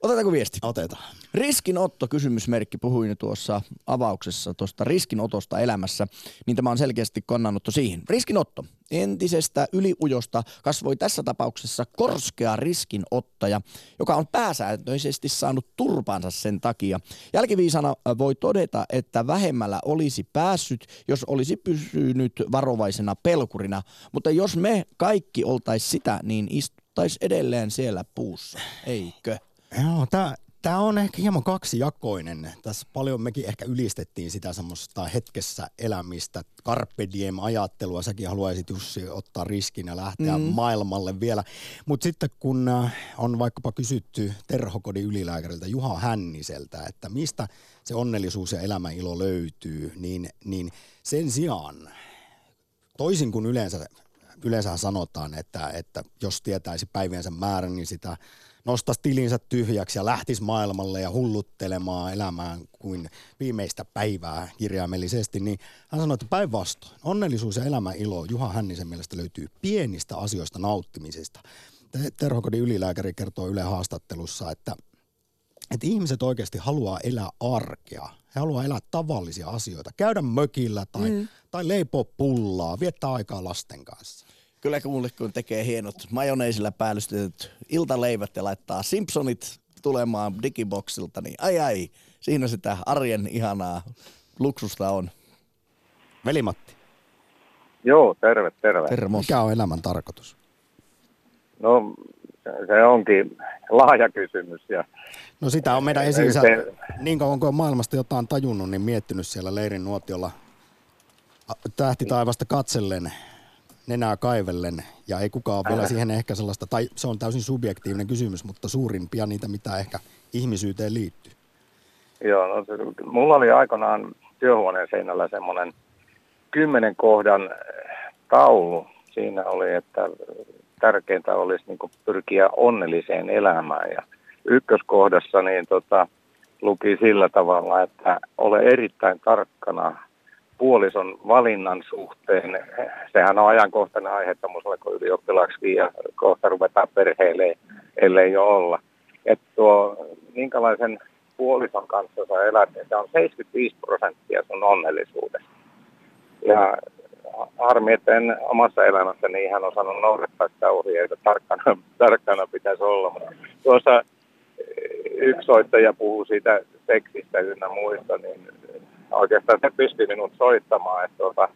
Otetaanko viesti? Otetaan. Riskinotto, kysymysmerkki, puhuin tuossa avauksessa tuosta riskinotosta elämässä, niin tämä on selkeästi kannanotto siihen. Riskinotto. Entisestä yliujosta kasvoi tässä tapauksessa korskea riskinottaja, joka on pääsääntöisesti saanut turpaansa sen takia. Jälkiviisana voi todeta, että vähemmällä olisi päässyt, jos olisi pysynyt varovaisena pelkurina, mutta jos me kaikki oltaisi sitä, niin istuttaisi edelleen siellä puussa, eikö? Joo, tämä Tämä on ehkä hieman kaksijakoinen. Tässä paljon mekin ehkä ylistettiin sitä semmoista hetkessä elämistä, carpe diem ajattelua. Säkin haluaisit Jussi ottaa riskin ja lähteä mm. maailmalle vielä. Mutta sitten kun äh, on vaikkapa kysytty terhokodin ylilääkäriltä Juha Hänniseltä, että mistä se onnellisuus ja elämänilo löytyy, niin, niin sen sijaan toisin kuin yleensä, yleensä sanotaan, että, että jos tietäisi päiviensä määrän, niin sitä – nostaisi tilinsä tyhjäksi ja lähtisi maailmalle ja hulluttelemaan elämään kuin viimeistä päivää kirjaimellisesti, niin hän sanoi, että päinvastoin onnellisuus ja elämän ilo Juha Hännisen mielestä löytyy pienistä asioista nauttimisesta. Terhokodin ylilääkäri kertoo Yle haastattelussa, että, että ihmiset oikeasti haluaa elää arkea. He haluaa elää tavallisia asioita, käydä mökillä tai, mm. tai leipoa pullaa, viettää aikaa lasten kanssa. Kyllä mulle kun tekee hienot majoneisilla päällystetyt iltaleivät ja laittaa Simpsonit tulemaan digiboksilta, niin ai ai, siinä sitä arjen ihanaa luksusta on. Velimatti. Joo, terve, terve. Termos. Mikä on elämän tarkoitus? No, se onkin laaja kysymys. Ja no sitä on meidän esinsä, niin kauan kuin on maailmasta jotain tajunnut, niin miettinyt siellä leirin nuotiolla tähti taivasta katsellen nenää kaivellen, ja ei kukaan ole vielä siihen ehkä sellaista, tai se on täysin subjektiivinen kysymys, mutta suurimpia niitä, mitä ehkä ihmisyyteen liittyy. Joo, no, mulla oli aikanaan työhuoneen seinällä semmoinen kymmenen kohdan eh, taulu. Siinä oli, että tärkeintä olisi niin pyrkiä onnelliseen elämään. Ja ykköskohdassa niin tota, luki sillä tavalla, että ole erittäin tarkkana puolison valinnan suhteen. Sehän on ajankohtainen aihe tämmöisellä ylioppilaaksi ja kohta ruvetaan perheelle, ellei jo olla. Että tuo, minkälaisen puolison kanssa sä elät, niin se on 75 prosenttia sun onnellisuudesta. Ja harmi, että en omassa elämässäni ihan osannut noudattaa sitä ohjeita. Tarkkana, tarkkana pitäisi olla. Mutta tuossa yksi soittaja puhuu siitä seksistä ynnä muista, niin oikeastaan se pisti minut soittamaan, että tuota,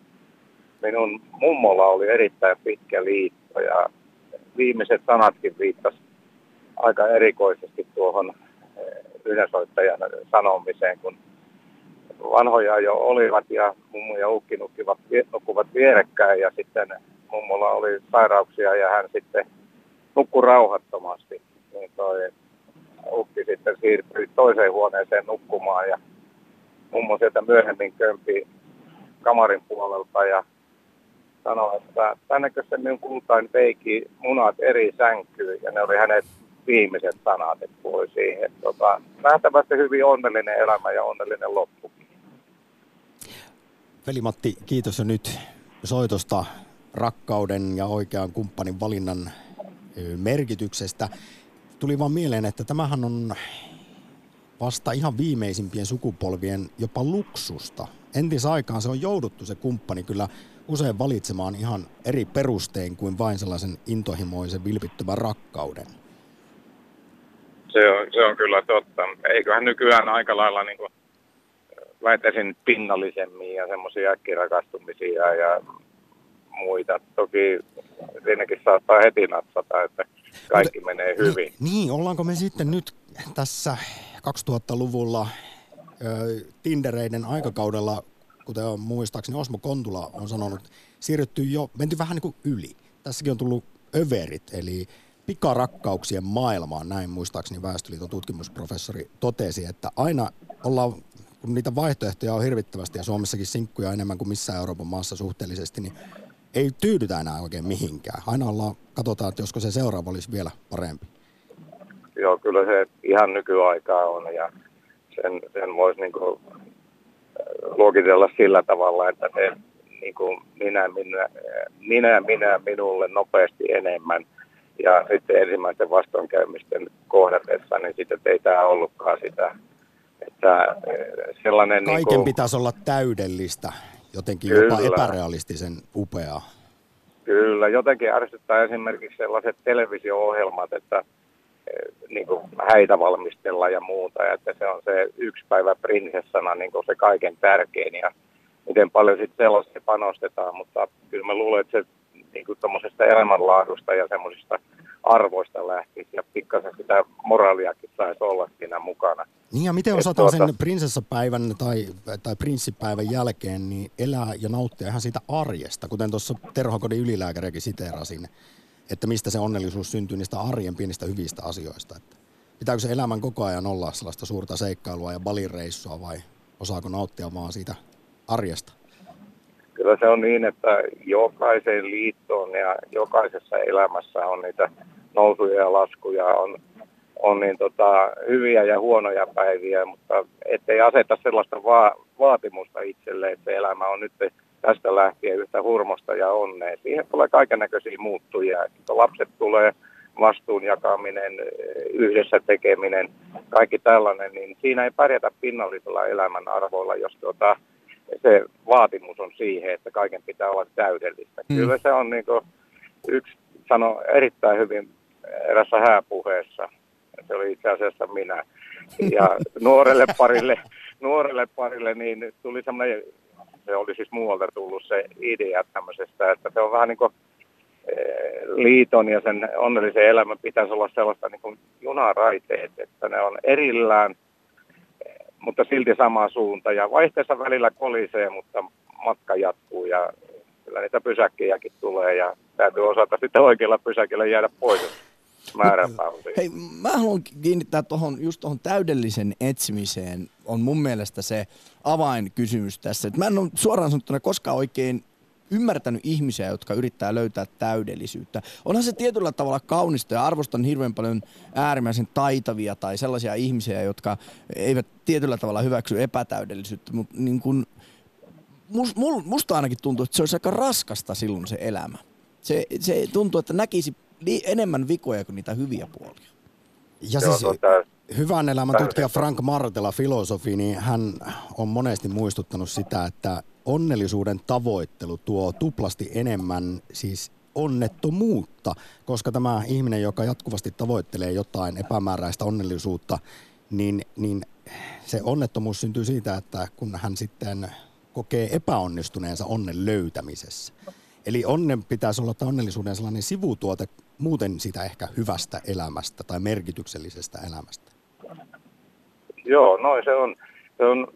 minun mummolla oli erittäin pitkä liitto ja viimeiset sanatkin viittasi aika erikoisesti tuohon yhden soittajan sanomiseen, kun vanhoja jo olivat ja mummo ja ukki nukkivat, nukkuvat vierekkäin ja sitten mummolla oli sairauksia ja hän sitten nukkui rauhattomasti. Niin toi ukki sitten siirtyi toiseen huoneeseen nukkumaan ja mummo sieltä myöhemmin kömpi kamarin puolelta ja sanoi, että tännenkö se minun kultain veiki munat eri sänkyyn ja ne oli hänet viimeiset sanat, että voi siihen. Tota, nähtävästi hyvin onnellinen elämä ja onnellinen loppu. Veli-Matti, kiitos jo nyt soitosta rakkauden ja oikean kumppanin valinnan merkityksestä. Tuli vaan mieleen, että tämähän on vasta ihan viimeisimpien sukupolvien jopa luksusta. Entisaikaan se on jouduttu se kumppani kyllä usein valitsemaan ihan eri perustein kuin vain sellaisen intohimoisen vilpittömän rakkauden. Se on, se on kyllä totta. Eiköhän nykyään aika lailla niin kuin väittäisin pinnallisemmin ja semmoisia äkkirakastumisia ja muita. Toki siinäkin saattaa heti natsata, että kaikki Mutta, menee hyvin. Niin, niin, ollaanko me sitten nyt tässä 2000-luvulla Tindereiden aikakaudella, kuten on muistaakseni Osmo Kontula on sanonut, siirrytty jo, menty vähän niin kuin yli. Tässäkin on tullut överit, eli pikarakkauksien maailmaan, näin muistaakseni Väestöliiton tutkimusprofessori totesi, että aina ollaan, kun niitä vaihtoehtoja on hirvittävästi ja Suomessakin sinkkuja enemmän kuin missään Euroopan maassa suhteellisesti, niin ei tyydytä enää oikein mihinkään. Aina ollaan, katsotaan, että josko se seuraava olisi vielä parempi. Joo, kyllä se ihan nykyaikaa on ja sen, sen voisi niin kuin luokitella sillä tavalla, että te niin kuin minä, minä, minä, minä minulle nopeasti enemmän – ja sitten ensimmäisten vastoinkäymisten kohdatessa, niin sitten ei tämä ollutkaan sitä. Että eh, sellainen Kaiken niin kuin, pitäisi olla täydellistä, jotenkin kyllä, jopa epärealistisen upeaa. Kyllä, jotenkin ärsyttää esimerkiksi sellaiset televisio-ohjelmat, että niin kuin häitä valmistella ja muuta, ja että se on se yksi päivä prinsessana niin kuin se kaiken tärkein, ja miten paljon sitten sellaista panostetaan, mutta kyllä mä luulen, että se niin kuin elämänlaadusta ja semmoisista arvoista lähtisi. Ja pikkasen sitä moraaliakin saisi olla siinä mukana. Niin ja miten osataan tuota, sen prinsessapäivän tai, tai prinssipäivän jälkeen niin elää ja nauttia ihan siitä arjesta, kuten tuossa Terhokodin ylilääkäriäkin siteerasin, että mistä se onnellisuus syntyy niistä arjen pienistä hyvistä asioista. Että pitääkö se elämän koko ajan olla sellaista suurta seikkailua ja balireissua vai osaako nauttia vaan siitä arjesta? Kyllä se on niin, että jokaiseen liittoon ja jokaisessa elämässä on niitä nousuja ja laskuja, on, on niin tota, hyviä ja huonoja päiviä, mutta ettei aseta sellaista va- vaatimusta itselle, että elämä on nyt tästä lähtien yhtä hurmosta ja onnea. Siihen tulee kaiken näköisiä muuttujia. Että lapset tulee, vastuun jakaminen, yhdessä tekeminen, kaikki tällainen, niin siinä ei pärjätä pinnallisella elämän arvoilla, jos tuota, se vaatimus on siihen, että kaiken pitää olla täydellistä. Mm. Kyllä se on niin yksi sano erittäin hyvin erässä hääpuheessa, se oli itse asiassa minä, ja *laughs* nuorelle parille, nuorelle parille niin tuli semmoinen, se oli siis muualta tullut se idea tämmöisestä, että se on vähän niin kuin eh, liiton ja sen onnellisen elämän pitäisi olla sellaista niin kuin junaraiteet, että ne on erillään – mutta silti sama suunta. Ja vaihteessa välillä kolisee, mutta matka jatkuu ja kyllä niitä pysäkkejäkin tulee ja täytyy osata sitten oikealla pysäkillä jäädä pois Hei, mä haluan kiinnittää tohon, just tuohon täydellisen etsimiseen on mun mielestä se avainkysymys tässä. Et mä en ole suoraan sanottuna koskaan oikein ymmärtänyt ihmisiä, jotka yrittää löytää täydellisyyttä. Onhan se tietyllä tavalla kaunista ja arvostan hirveän paljon äärimmäisen taitavia tai sellaisia ihmisiä, jotka eivät tietyllä tavalla hyväksy epätäydellisyyttä, mutta niin kun musta ainakin tuntuu, että se olisi aika raskasta silloin se elämä. Se, se tuntuu, että näkisi li- enemmän vikoja kuin niitä hyviä puolia. Ja Joo, siis tota, hyvän elämän tutkija Frank Martela, filosofi, niin hän on monesti muistuttanut sitä, että onnellisuuden tavoittelu tuo tuplasti enemmän siis onnettomuutta, koska tämä ihminen, joka jatkuvasti tavoittelee jotain epämääräistä onnellisuutta, niin, niin se onnettomuus syntyy siitä, että kun hän sitten kokee epäonnistuneensa onnen löytämisessä. Eli onnen pitäisi olla tai onnellisuuden sellainen sivutuote muuten sitä ehkä hyvästä elämästä tai merkityksellisestä elämästä. Joo, noin se on. Se on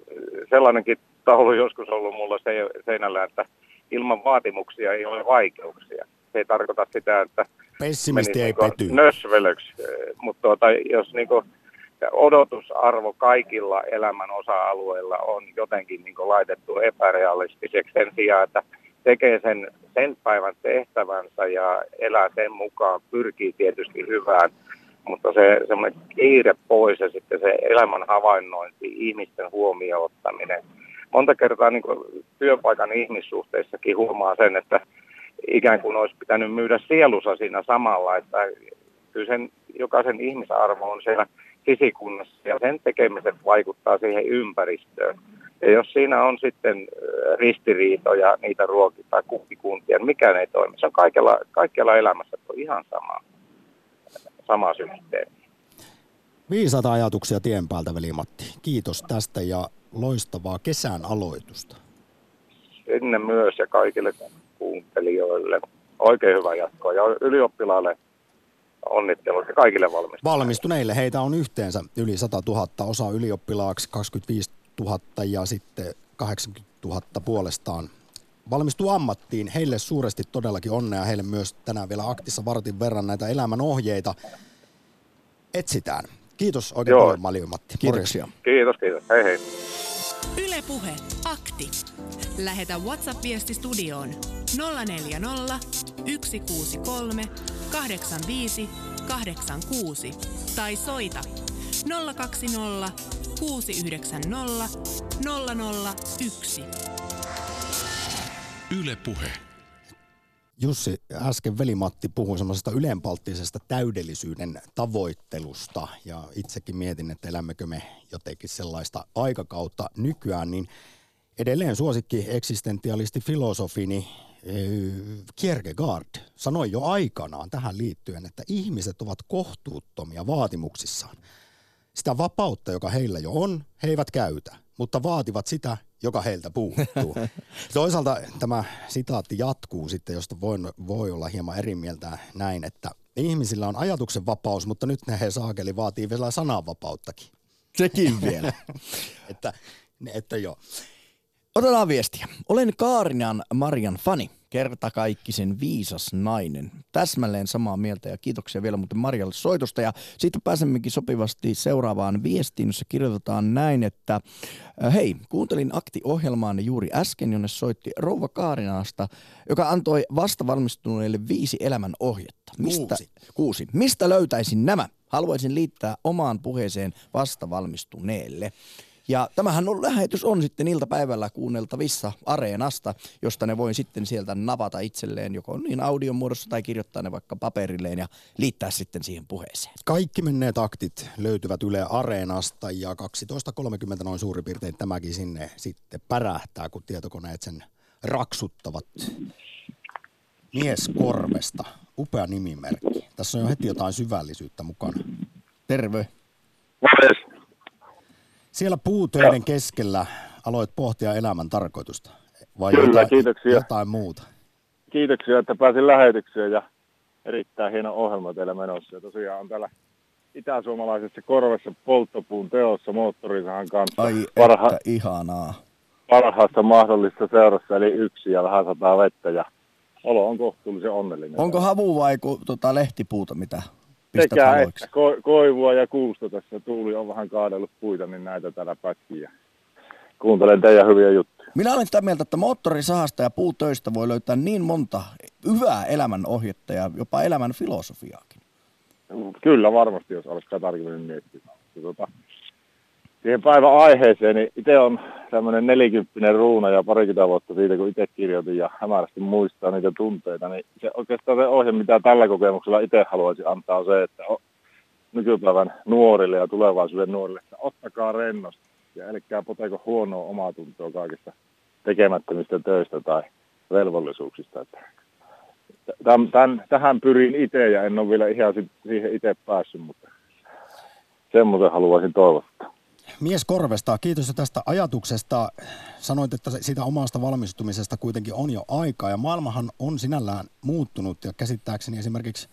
sellainenkin taulu joskus ollut mulla se- seinällä, että ilman vaatimuksia ei ole vaikeuksia. Se ei tarkoita sitä, että Pessimisti ei pety. nösvelöksi, mutta tuota, jos niinku odotusarvo kaikilla elämän osa-alueilla on jotenkin niinku laitettu epärealistiseksi sen sijaan, että tekee sen, sen päivän tehtävänsä ja elää sen mukaan, pyrkii tietysti hyvään, mutta se semmoinen kiire pois ja sitten se elämän havainnointi, ihmisten huomioon ottaminen. Monta kertaa niin työpaikan ihmissuhteissakin huomaa sen, että ikään kuin olisi pitänyt myydä sielusa siinä samalla, että kyllä sen, jokaisen ihmisarvo on siellä sisikunnassa ja sen tekemiset vaikuttaa siihen ympäristöön. Ja jos siinä on sitten ristiriitoja, niitä ruokitaan kuppikuntia, niin mikään ei toimi. Se on kaikella, kaikkialla elämässä on ihan sama, sama systeemi. Viisaita ajatuksia tien päältä, veli Matti. Kiitos tästä ja loistavaa kesän aloitusta. Sinne myös ja kaikille kuuntelijoille oikein hyvää jatkoa ja ylioppilaille onnittelut ja kaikille valmistajille. Valmistuneille heitä on yhteensä yli 100 000, osa ylioppilaaksi 25 000 ja sitten 80 000 puolestaan valmistuu ammattiin. Heille suuresti todellakin onnea. Heille myös tänään vielä aktissa vartin verran näitä elämän ohjeita etsitään. Kiitos oikein Joo. paljon Malio Matti. Kiitoksia. Kiitos, kiitos. Hei hei. Yle Puhe. Akti. Lähetä WhatsApp-viesti studioon 040 163 85 86 tai soita 020 690 001. Yle Puhe. Jussi, äsken veli-Matti puhui semmoisesta ylenpalttisesta täydellisyyden tavoittelusta ja itsekin mietin, että elämmekö me jotenkin sellaista aikakautta nykyään, niin edelleen suosikki eksistentialisti filosofini eh, Kierkegaard sanoi jo aikanaan tähän liittyen, että ihmiset ovat kohtuuttomia vaatimuksissaan. Sitä vapautta, joka heillä jo on, he eivät käytä, mutta vaativat sitä, joka heiltä puuttuu. *laughs* Toisaalta tämä sitaatti jatkuu sitten, josta voi, voi olla hieman eri mieltä näin, että ihmisillä on ajatuksen vapaus, mutta nyt ne he saakeli vaatii vielä sananvapauttakin. Sekin vielä. *laughs* Että, että joo. Otetaan viestiä. Olen Kaarinan Marian fani. Kertakaikkisen viisas nainen. Täsmälleen samaa mieltä ja kiitoksia vielä muuten Marjalle soitosta. Ja sitten pääsemmekin sopivasti seuraavaan viestiin, jossa kirjoitetaan näin, että äh, hei, kuuntelin akti-ohjelmaanne juuri äsken, jonne soitti Rouva Kaarinasta, joka antoi vastavalmistuneille viisi elämän ohjetta. Mistä, Kuusi. kuusi. Mistä löytäisin nämä? Haluaisin liittää omaan puheeseen vastavalmistuneelle. Ja tämähän on, lähetys on sitten iltapäivällä kuunneltavissa Areenasta, josta ne voi sitten sieltä napata itselleen joko niin audion muodossa tai kirjoittaa ne vaikka paperilleen ja liittää sitten siihen puheeseen. Kaikki menneet aktit löytyvät Yle Areenasta ja 12.30 noin suurin piirtein tämäkin sinne sitten pärähtää, kun tietokoneet sen raksuttavat mieskorvesta. Upea nimimerkki. Tässä on jo heti jotain syvällisyyttä mukana. Terve. Morjes. Siellä puutöiden keskellä aloit pohtia elämän tarkoitusta. Vai Kyllä, jotain, kiitoksia. jotain muuta? Kiitoksia, että pääsin lähetykseen ja erittäin hieno ohjelma teillä menossa. Ja tosiaan on täällä itäsuomalaisessa korvessa polttopuun teossa moottorisahan kanssa Ai parha, että ihanaa. parhaasta mahdollista seurassa, eli yksi ja vähän sataa vettä ja olo on kohtuullisen onnellinen. Onko havu vai ku, tota, lehtipuuta, mitä pistät Sekä haloiksi? että ko- koivua ja kuusta tässä. Tuuli on vähän kaadellut puita, niin näitä täällä pätkii. ja Kuuntelen teidän hyviä juttuja. Minä olen sitä mieltä, että moottorisahasta ja puutöistä voi löytää niin monta hyvää elämän ohjetta ja jopa elämän filosofiaakin. Kyllä varmasti, jos alkaa tarkemmin miettiä. Ja Tota, siihen päivän aiheeseen, niin itse on tämmöinen nelikymppinen ruuna ja parikymmentä vuotta siitä, kun itse kirjoitin ja hämärästi muistaa niitä tunteita, niin se oikeastaan se ohje, mitä tällä kokemuksella itse haluaisin antaa, on se, että nykypäivän nuorille ja tulevaisuuden nuorille, että ottakaa rennosti ja älkää poteko huonoa omaa tuntoa kaikista tekemättömistä töistä tai velvollisuuksista. Että tämän, tämän, tähän pyrin itse ja en ole vielä ihan siihen itse päässyt, mutta semmoisen haluaisin toivottaa. Mies Korvesta, kiitos jo tästä ajatuksesta. Sanoit, että siitä omasta valmistumisesta kuitenkin on jo aikaa ja maailmahan on sinällään muuttunut ja käsittääkseni esimerkiksi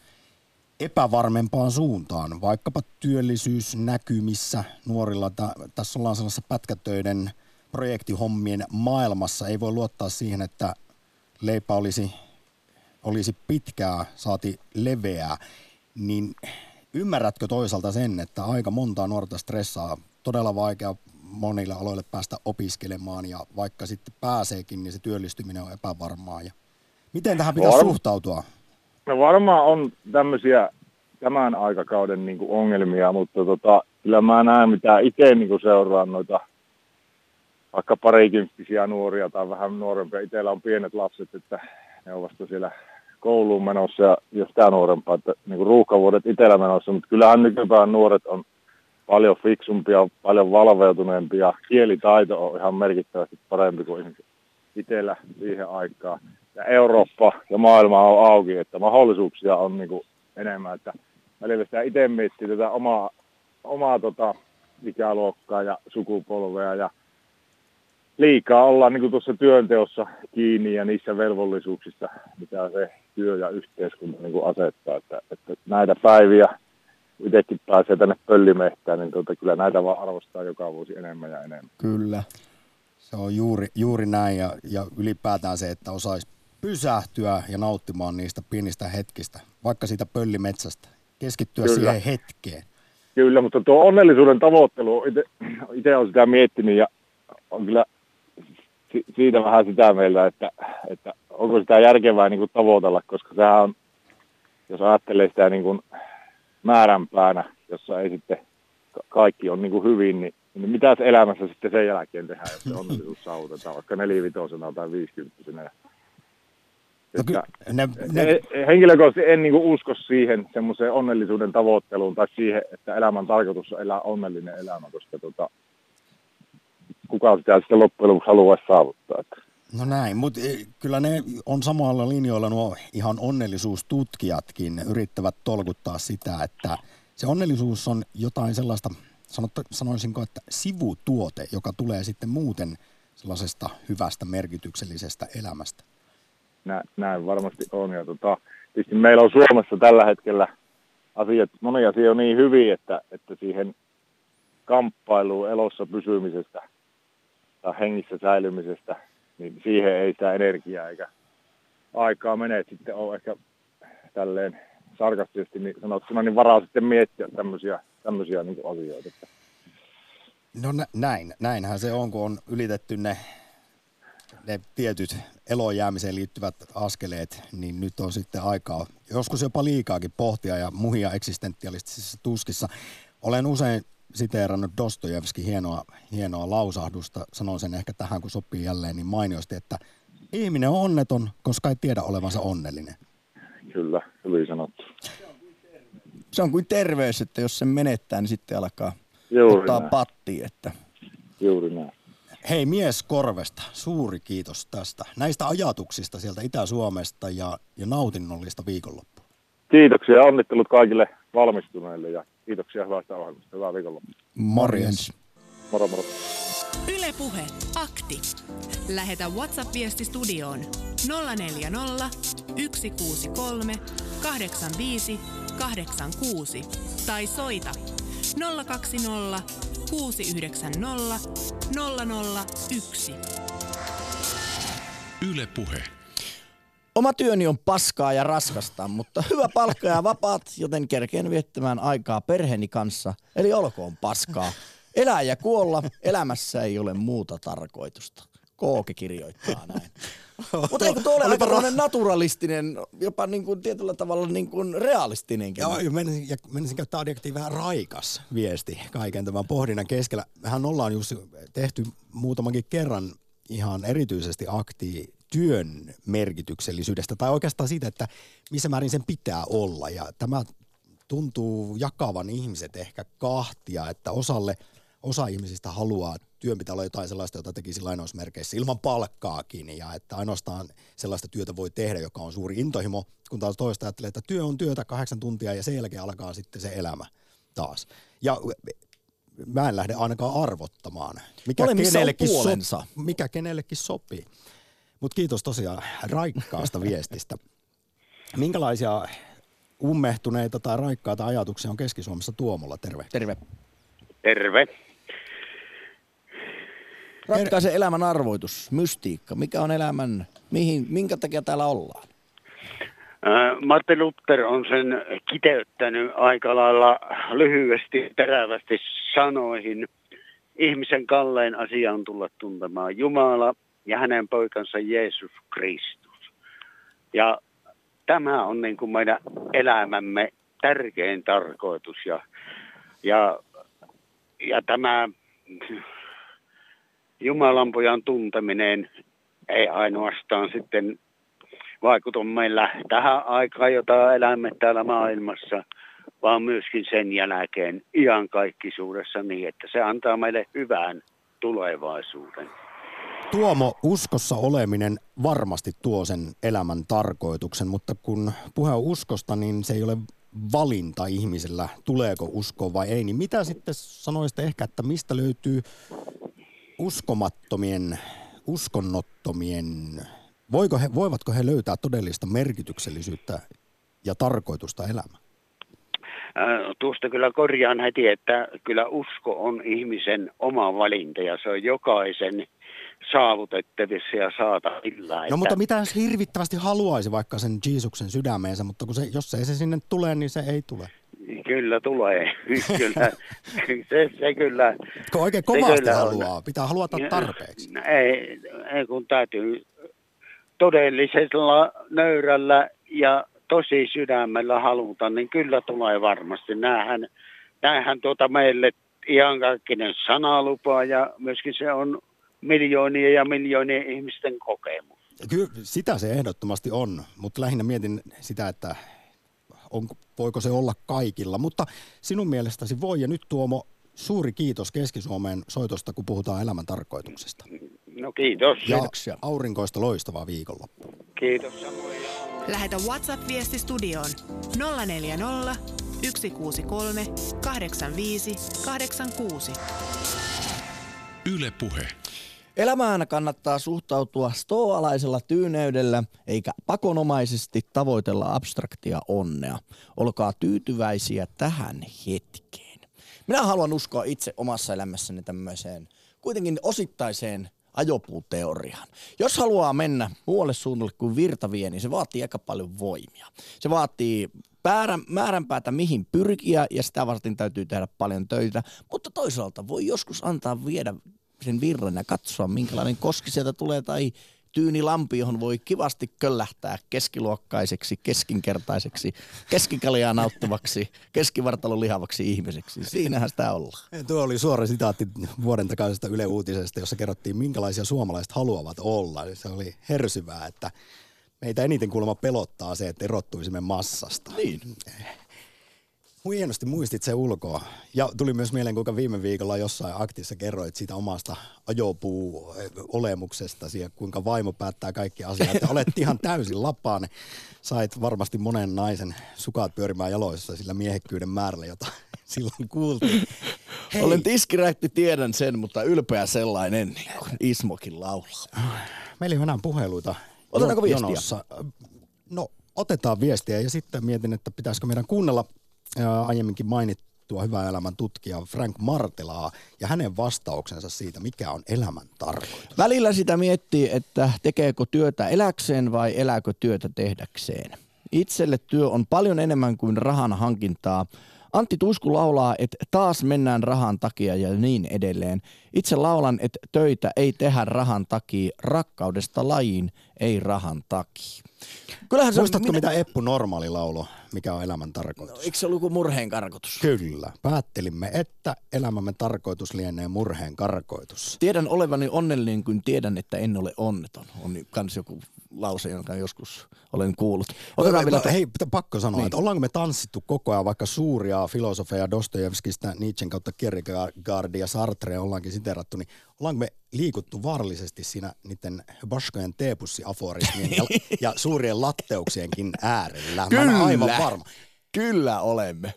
epävarmempaan suuntaan, vaikkapa työllisyysnäkymissä nuorilla. Tä- tässä ollaan sellaisessa pätkätöiden projektihommien maailmassa. Ei voi luottaa siihen, että leipä olisi, olisi pitkää, saati leveää. Niin ymmärrätkö toisaalta sen, että aika montaa nuorta stressaa, todella vaikea monille aloille päästä opiskelemaan ja vaikka sitten pääseekin, niin se työllistyminen on epävarmaa. Ja miten tähän pitäisi suhtautua? No varmaan on tämmöisiä tämän aikakauden niin kuin ongelmia, mutta tota, kyllä mä näen, mitä itse niin kuin seuraan noita vaikka parikymppisiä nuoria tai vähän nuorempia. Itsellä on pienet lapset, että ne on vasta siellä kouluun menossa ja jos tämä nuorempaa, että niin kuin ruuhkavuodet itsellä menossa, mutta kyllähän nykypäivän nuoret on paljon fiksumpia, paljon valveutuneempia. Kielitaito on ihan merkittävästi parempi kuin itsellä siihen aikaan. Ja Eurooppa ja maailma on auki, että mahdollisuuksia on niin kuin enemmän. Että välillä sitä itse miettii tätä omaa, omaa tota, ikäluokkaa ja sukupolvea ja liikaa ollaan niin kuin tuossa työnteossa kiinni ja niissä velvollisuuksissa, mitä se työ ja yhteiskunta niin kuin asettaa. Että, että näitä päiviä, itsekin pääsee tänne pöllimehtään, niin tota, kyllä näitä vaan arvostaa joka vuosi enemmän ja enemmän. Kyllä. Se on juuri, juuri näin ja, ja ylipäätään se, että osaisi pysähtyä ja nauttimaan niistä pienistä hetkistä, vaikka siitä pöllimetsästä. Keskittyä Kyllä. siihen hetkeen. Kyllä, mutta tuo onnellisuuden tavoittelu, itse olen sitä miettinyt ja on kyllä si- siitä vähän sitä meillä, että, että onko sitä järkevää niin kuin tavoitella, koska sehän on, jos ajattelee sitä niin kuin määränpäänä, jossa ei sitten ka- kaikki on niin kuin hyvin, niin, niin mitä elämässä sitten sen jälkeen tehdään, jos se onnellisuus saavutetaan, vaikka nelivitosena tai viisikymppisenä. No ne, ne. Henkilökohtaisesti en niinku usko siihen semmoiseen onnellisuuden tavoitteluun tai siihen, että elämän tarkoitus on elää onnellinen elämä, koska tota, kuka sitä sitten loppujen lopuksi haluaisi saavuttaa. Että no näin, mutta kyllä ne on samalla linjoilla nuo ihan onnellisuustutkijatkin yrittävät tolkuttaa sitä, että se onnellisuus on jotain sellaista, sanotta, sanoisinko, että sivutuote, joka tulee sitten muuten sellaisesta hyvästä merkityksellisestä elämästä. nä, näin varmasti on. Ja tota, tietysti meillä on Suomessa tällä hetkellä asiat, moni asia on niin hyvin, että, että siihen kamppailuun elossa pysymisestä tai hengissä säilymisestä, niin siihen ei sitä energiaa eikä aikaa mene. Sitten on ehkä tälleen sarkastisesti niin sanottuna, niin varaa sitten miettiä tämmöisiä, tämmöisiä niin asioita. No nä- näin, näinhän se on, kun on ylitetty ne, ne tietyt elojäämiseen liittyvät askeleet, niin nyt on sitten aikaa joskus jopa liikaakin pohtia ja muhia eksistentialistisissa tuskissa. Olen usein siteerannut Dostojevskin hienoa, hienoa lausahdusta, sanon sen ehkä tähän kun sopii jälleen niin mainiosti, että ihminen on onneton, koska ei tiedä olevansa onnellinen. kyllä, hyvin sanottu. Se on kuin terveys, että jos sen menettää, niin sitten alkaa Juuri ottaa näin. patti. Että Juuri näin. Hei mies Korvesta, suuri kiitos tästä. Näistä ajatuksista sieltä Itä-Suomesta ja, ja nautinnollista viikonloppua. Kiitoksia ja onnittelut kaikille valmistuneille ja kiitoksia hyvästä ohjelmasta. Hyvää viikonloppua. Morjens. Moro moro. Yle Puhe, akti. Lähetä WhatsApp-viesti studioon 040 163 85 86 tai soita 020 690 001. Yle Puhe. Oma työni on paskaa ja raskasta, mutta hyvä palkka ja vapaat, joten kerkeen viettämään aikaa perheeni kanssa. Eli olkoon paskaa. Elää ja kuolla, elämässä ei ole muuta tarkoitusta Kooke kirjoittaa näin. Mutta eikö tuo ole aika tämmönen naturalistinen, jopa niin kuin tietyllä tavalla niin kuin realistinenkin? Joo, ja menisin, ja menisin käyttää adjektiivia vähän raikas viesti kaiken tämän pohdinnan keskellä. Mehän ollaan just tehty muutamankin kerran ihan erityisesti akti työn merkityksellisyydestä, tai oikeastaan siitä, että missä määrin sen pitää olla. Ja tämä tuntuu jakavan ihmiset ehkä kahtia, että osalle osa ihmisistä haluaa, että työn pitää olla jotain sellaista, jota tekisi lainausmerkeissä ilman palkkaakin, ja että ainoastaan sellaista työtä voi tehdä, joka on suuri intohimo, kun taas toista ajattelee, että työ on työtä kahdeksan tuntia, ja sen jälkeen alkaa sitten se elämä taas. Ja mä en lähde ainakaan arvottamaan, mikä, kenellekin, puolensa. mikä kenellekin sopii. Mutta kiitos tosiaan raikkaasta viestistä. Minkälaisia ummehtuneita tai raikkaita ajatuksia on Keski-Suomessa Tuomolla? Terve. Terve. Terve. Ratkaise elämän arvoitus, mystiikka. Mikä on elämän, mihin, minkä takia täällä ollaan? Martin Luther on sen kiteyttänyt aika lailla lyhyesti, terävästi sanoihin. Ihmisen kallein asia on tulla tuntemaan Jumala ja hänen poikansa Jeesus Kristus. Ja tämä on niin kuin meidän elämämme tärkein tarkoitus. Ja, ja, ja tämä Jumalan pojan tunteminen ei ainoastaan sitten vaikuta meillä tähän aikaan, jota elämme täällä maailmassa, vaan myöskin sen jälkeen iankaikkisuudessa niin, että se antaa meille hyvän tulevaisuuden. Tuomo, uskossa oleminen varmasti tuo sen elämän tarkoituksen, mutta kun puhe on uskosta, niin se ei ole valinta ihmisellä, tuleeko uskoa vai ei. Niin mitä sitten sanoisitte ehkä, että mistä löytyy uskomattomien, uskonnottomien, voiko he, voivatko he löytää todellista merkityksellisyyttä ja tarkoitusta elämään? Ää, Tuosta kyllä korjaan heti, että kyllä usko on ihmisen oma valinta ja se on jokaisen saavutettavissa ja saatavilla. No mutta mitä jos hirvittävästi haluaisi vaikka sen Jeesuksen sydämeensä, mutta kun se, jos ei se sinne tule, niin se ei tule. Kyllä tulee. *laughs* kyllä. Se, se kyllä. Kun oikein kovasti kyllä on. haluaa, pitää haluata tarpeeksi. Ei, ei kun täytyy todellisella nöyrällä ja tosi sydämellä haluta, niin kyllä tulee varmasti. Näinhän, näinhän tuota meille ihan kaikkinen sanalupa ja myöskin se on miljoonien ja miljoonien ihmisten kokemus. Kyllä sitä se ehdottomasti on, mutta lähinnä mietin sitä, että onko, voiko se olla kaikilla. Mutta sinun mielestäsi voi, ja nyt Tuomo, suuri kiitos Keski-Suomeen soitosta, kun puhutaan elämän tarkoituksesta. No kiitos. Ja aurinkoista loistavaa viikonloppua. Kiitos samoin. Lähetä WhatsApp-viesti studioon 040 163 85 86. Yle Puhe. Elämään kannattaa suhtautua stoalaisella tyyneydellä eikä pakonomaisesti tavoitella abstraktia onnea. Olkaa tyytyväisiä tähän hetkeen. Minä haluan uskoa itse omassa elämässäni tämmöiseen kuitenkin osittaiseen ajopuuteoriaan. Jos haluaa mennä muualle suunnalle kuin virta vie, niin se vaatii aika paljon voimia. Se vaatii määrän, määränpäätä mihin pyrkiä ja sitä varten täytyy tehdä paljon töitä, mutta toisaalta voi joskus antaa viedä sen virran ja katsoa minkälainen koski sieltä tulee tai tyyni lampi, johon voi kivasti köllähtää keskiluokkaiseksi, keskinkertaiseksi, keskikaljaa nauttivaksi, keskivartalon lihavaksi ihmiseksi. Siinähän sitä ollaan. Tuo oli suora sitaatti vuoden takaisesta Yle Uutisesta, jossa kerrottiin, minkälaisia suomalaiset haluavat olla. Se oli hersyvää, että meitä eniten kuulemma pelottaa se, että erottuisimme massasta. Niin. Hienosti muistit se ulkoa. Ja tuli myös mieleen, kuinka viime viikolla jossain aktissa kerroit siitä omasta ajopuu-olemuksestasi ja kuinka vaimo päättää kaikki asiat. Ja olet *laughs* ihan täysin lapaan. Sait varmasti monen naisen sukat pyörimään jaloissa sillä miehekkyyden määrällä, jota *laughs* silloin kuultiin. Hei. Olen tiskirätti, tiedän sen, mutta ylpeä sellainen, niin kuin Ismokin laulaa. Meillä ei ole enää puheluita Otetaanko viestiä? jonossa. No, otetaan viestiä ja sitten mietin, että pitäisikö meidän kuunnella aiemminkin mainittua hyvää elämän tutkija Frank Martelaa ja hänen vastauksensa siitä, mikä on elämän tarkoitus. Välillä sitä miettii, että tekeekö työtä eläkseen vai elääkö työtä tehdäkseen. Itselle työ on paljon enemmän kuin rahan hankintaa. Antti Tuisku laulaa, että taas mennään rahan takia ja niin edelleen. Itse laulan, että töitä ei tehdä rahan takia, rakkaudesta lajiin ei rahan takia. Kyllähän se Muistatko, minä... mitä Eppu Normaali laulo, mikä on elämän tarkoitus? No, eikö se ollut kuin murheen karkoitus? Kyllä. Päättelimme, että elämämme tarkoitus lienee murheen karkoitus. Tiedän olevani onnellinen, kun tiedän, että en ole onneton. On kans joku lause, jonka joskus olen kuullut. Otetaan vielä... Hei, pitää pakko sanoa, niin. että ollaanko me tanssittu koko ajan vaikka suuria filosofeja Dostojevskista, Nietzschen kautta Kierkegaardia, Sartrea ollaankin siterattu, niin ollaanko me liikuttu vaarallisesti siinä niiden Baskojen teepussi-aforismien ja, *laughs* ja suurien latteuksienkin äärellä? Kyllä, Mä aivan varma. Kyllä olemme.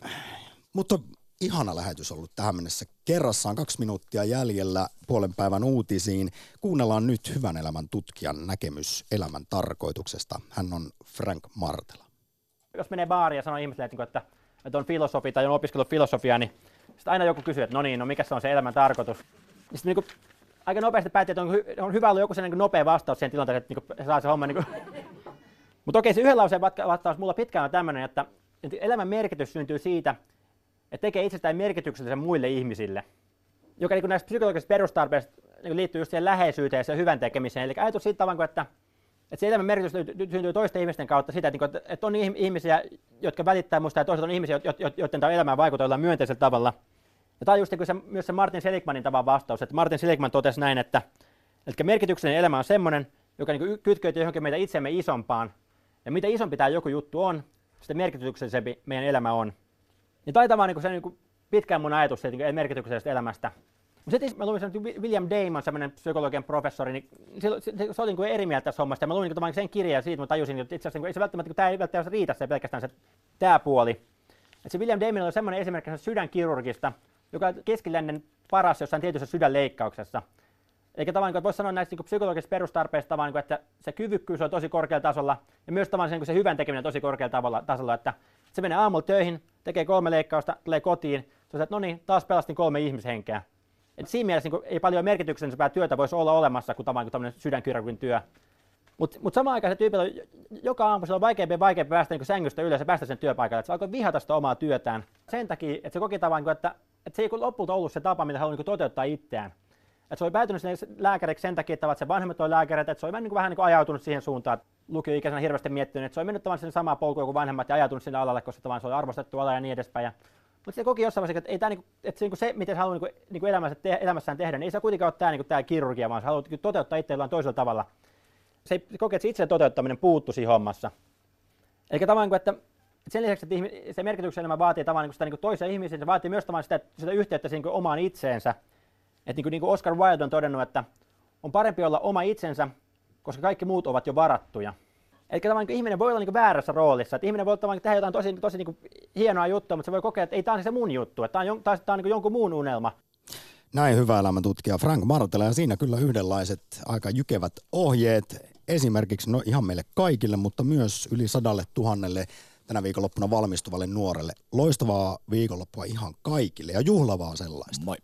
Mutta ihana lähetys ollut tähän mennessä. Kerrassaan kaksi minuuttia jäljellä puolen päivän uutisiin. Kuunnellaan nyt hyvän elämän tutkijan näkemys elämän tarkoituksesta. Hän on Frank Martela. Jos menee baariin ja sanoo ihmisille, että, että, että on filosofi tai on opiskellut filosofiaa, niin sitten aina joku kysyy, että no niin, no mikä se on se elämän tarkoitus. Sitten niin aika nopeasti päätti, että on, hy- on hyvä olla joku sellainen niin nopea vastaus siihen tilanteeseen, että niin kuin, saa se homma. Niin kuin. Mutta okei, se yhden lauseen vastaus mulla pitkään on tämmöinen, että elämän merkitys syntyy siitä, että tekee itsestään merkityksellisen muille ihmisille, joka niin näistä psykologisista perustarpeista niin liittyy just siihen läheisyyteen ja hyvän tekemiseen. Eli ajatus siitä tavalla, että, että se elämän merkitys syntyy toisten ihmisten kautta sitä, että, niin että on ihmisiä, jotka välittää minusta ja toisaalta on ihmisiä, joiden tämä elämään vaikuttaa jollain myönteisellä tavalla. Ja tämä on just niin se, myös se Martin Seligmanin tavan vastaus, että Martin Seligman totesi näin, että, että merkityksellinen elämä on semmoinen, joka niin kytkeytyy johonkin meitä itsemme isompaan. Ja mitä isompi tämä joku juttu on, sitä merkityksellisempi meidän elämä on. Niin taitaa vaan niin se niin pitkään mun ajatus siitä niin merkityksellisestä elämästä. Mutta sitten mä luin sen William Damon, semmoinen psykologian professori, niin se, se, se, oli niin eri mieltä tässä hommasta. Ja mä luin niin sen kirjan ja siitä mä tajusin, että itse asiassa niin ei se välttämättä, tämä ei välttämättä riitä se pelkästään se tämä puoli. Et se William Damon oli semmoinen esimerkki sydänkirurgista, joka on keskilännen paras jossain tietyssä sydänleikkauksessa. Eikä tavallaan, niin voisi sanoa näistä niin psykologisista perustarpeista, tavallaan, niin että se kyvykkyys on tosi korkealla tasolla ja myös tavallaan niin se hyvän tekeminen on tosi korkealla tasolla, että se menee aamulla töihin, tekee kolme leikkausta, tulee kotiin, se on että no niin, taas pelastin kolme ihmishenkeä. Et siinä mielessä niin ei paljon merkityksellisempää työtä voisi olla olemassa kuin tavallaan tämmöinen sydänkirurgin työ. Mutta mut samaan aikaan se tyyppi on, joka aamu se on vaikeampi ja vaikeampi päästä niin sängystä ylös ja päästä sen työpaikalle. Että se alkoi vihata sitä omaa työtään sen takia, että se koki tavan, että, että se ei lopulta ollut se tapa, mitä haluaa niin toteuttaa itseään. Että se oli päätynyt sinne lääkäriksi sen takia, että se vanhemmat oli lääkäreitä, että se oli vähän niin, vähän niin kuin ajautunut siihen suuntaan, että lukioikäisenä hirveästi miettinyt, että se oli mennyt tavallaan sinne samaa polkua kuin vanhemmat ja ajautunut sinne alalle, koska se oli arvostettu ala ja niin edespäin. Ja, mutta se koki jossain vaiheessa, että, ei tämä, niinku, että se, niinku se, miten se haluaa niinku, niinku elämässä te, elämässään tehdä, niin ei se kuitenkaan ole tämä, niinku, kirurgia, vaan se haluaa niinku toteuttaa itse jollain toisella tavalla. Se, se koki, että se itse toteuttaminen puuttu siinä hommassa. Eli tavallaan, niinku, että sen lisäksi, että se merkityksen elämä vaatii tavallaan niin sitä niin ihmisen, se vaatii myös sitä, sitä yhteyttä omaan itseensä. Että niin kuin, niin kuin Oscar Wilde on todennut, että on parempi olla oma itsensä, koska kaikki muut ovat jo varattuja. Eli tavallaan niin ihminen voi olla niin väärässä roolissa. Että ihminen voi tavallaan tehdä jotain tosi, tosi niin hienoa juttua, mutta se voi kokea, että ei tämä on se mun juttu, että tämä on, tämä on niin jonkun muun unelma. Näin hyvä elämäntutkija Frank Martela ja siinä kyllä yhdenlaiset aika jykevät ohjeet esimerkiksi no ihan meille kaikille, mutta myös yli sadalle tuhannelle tänä viikonloppuna valmistuvalle nuorelle. Loistavaa viikonloppua ihan kaikille ja juhlavaa sellaista. Moi.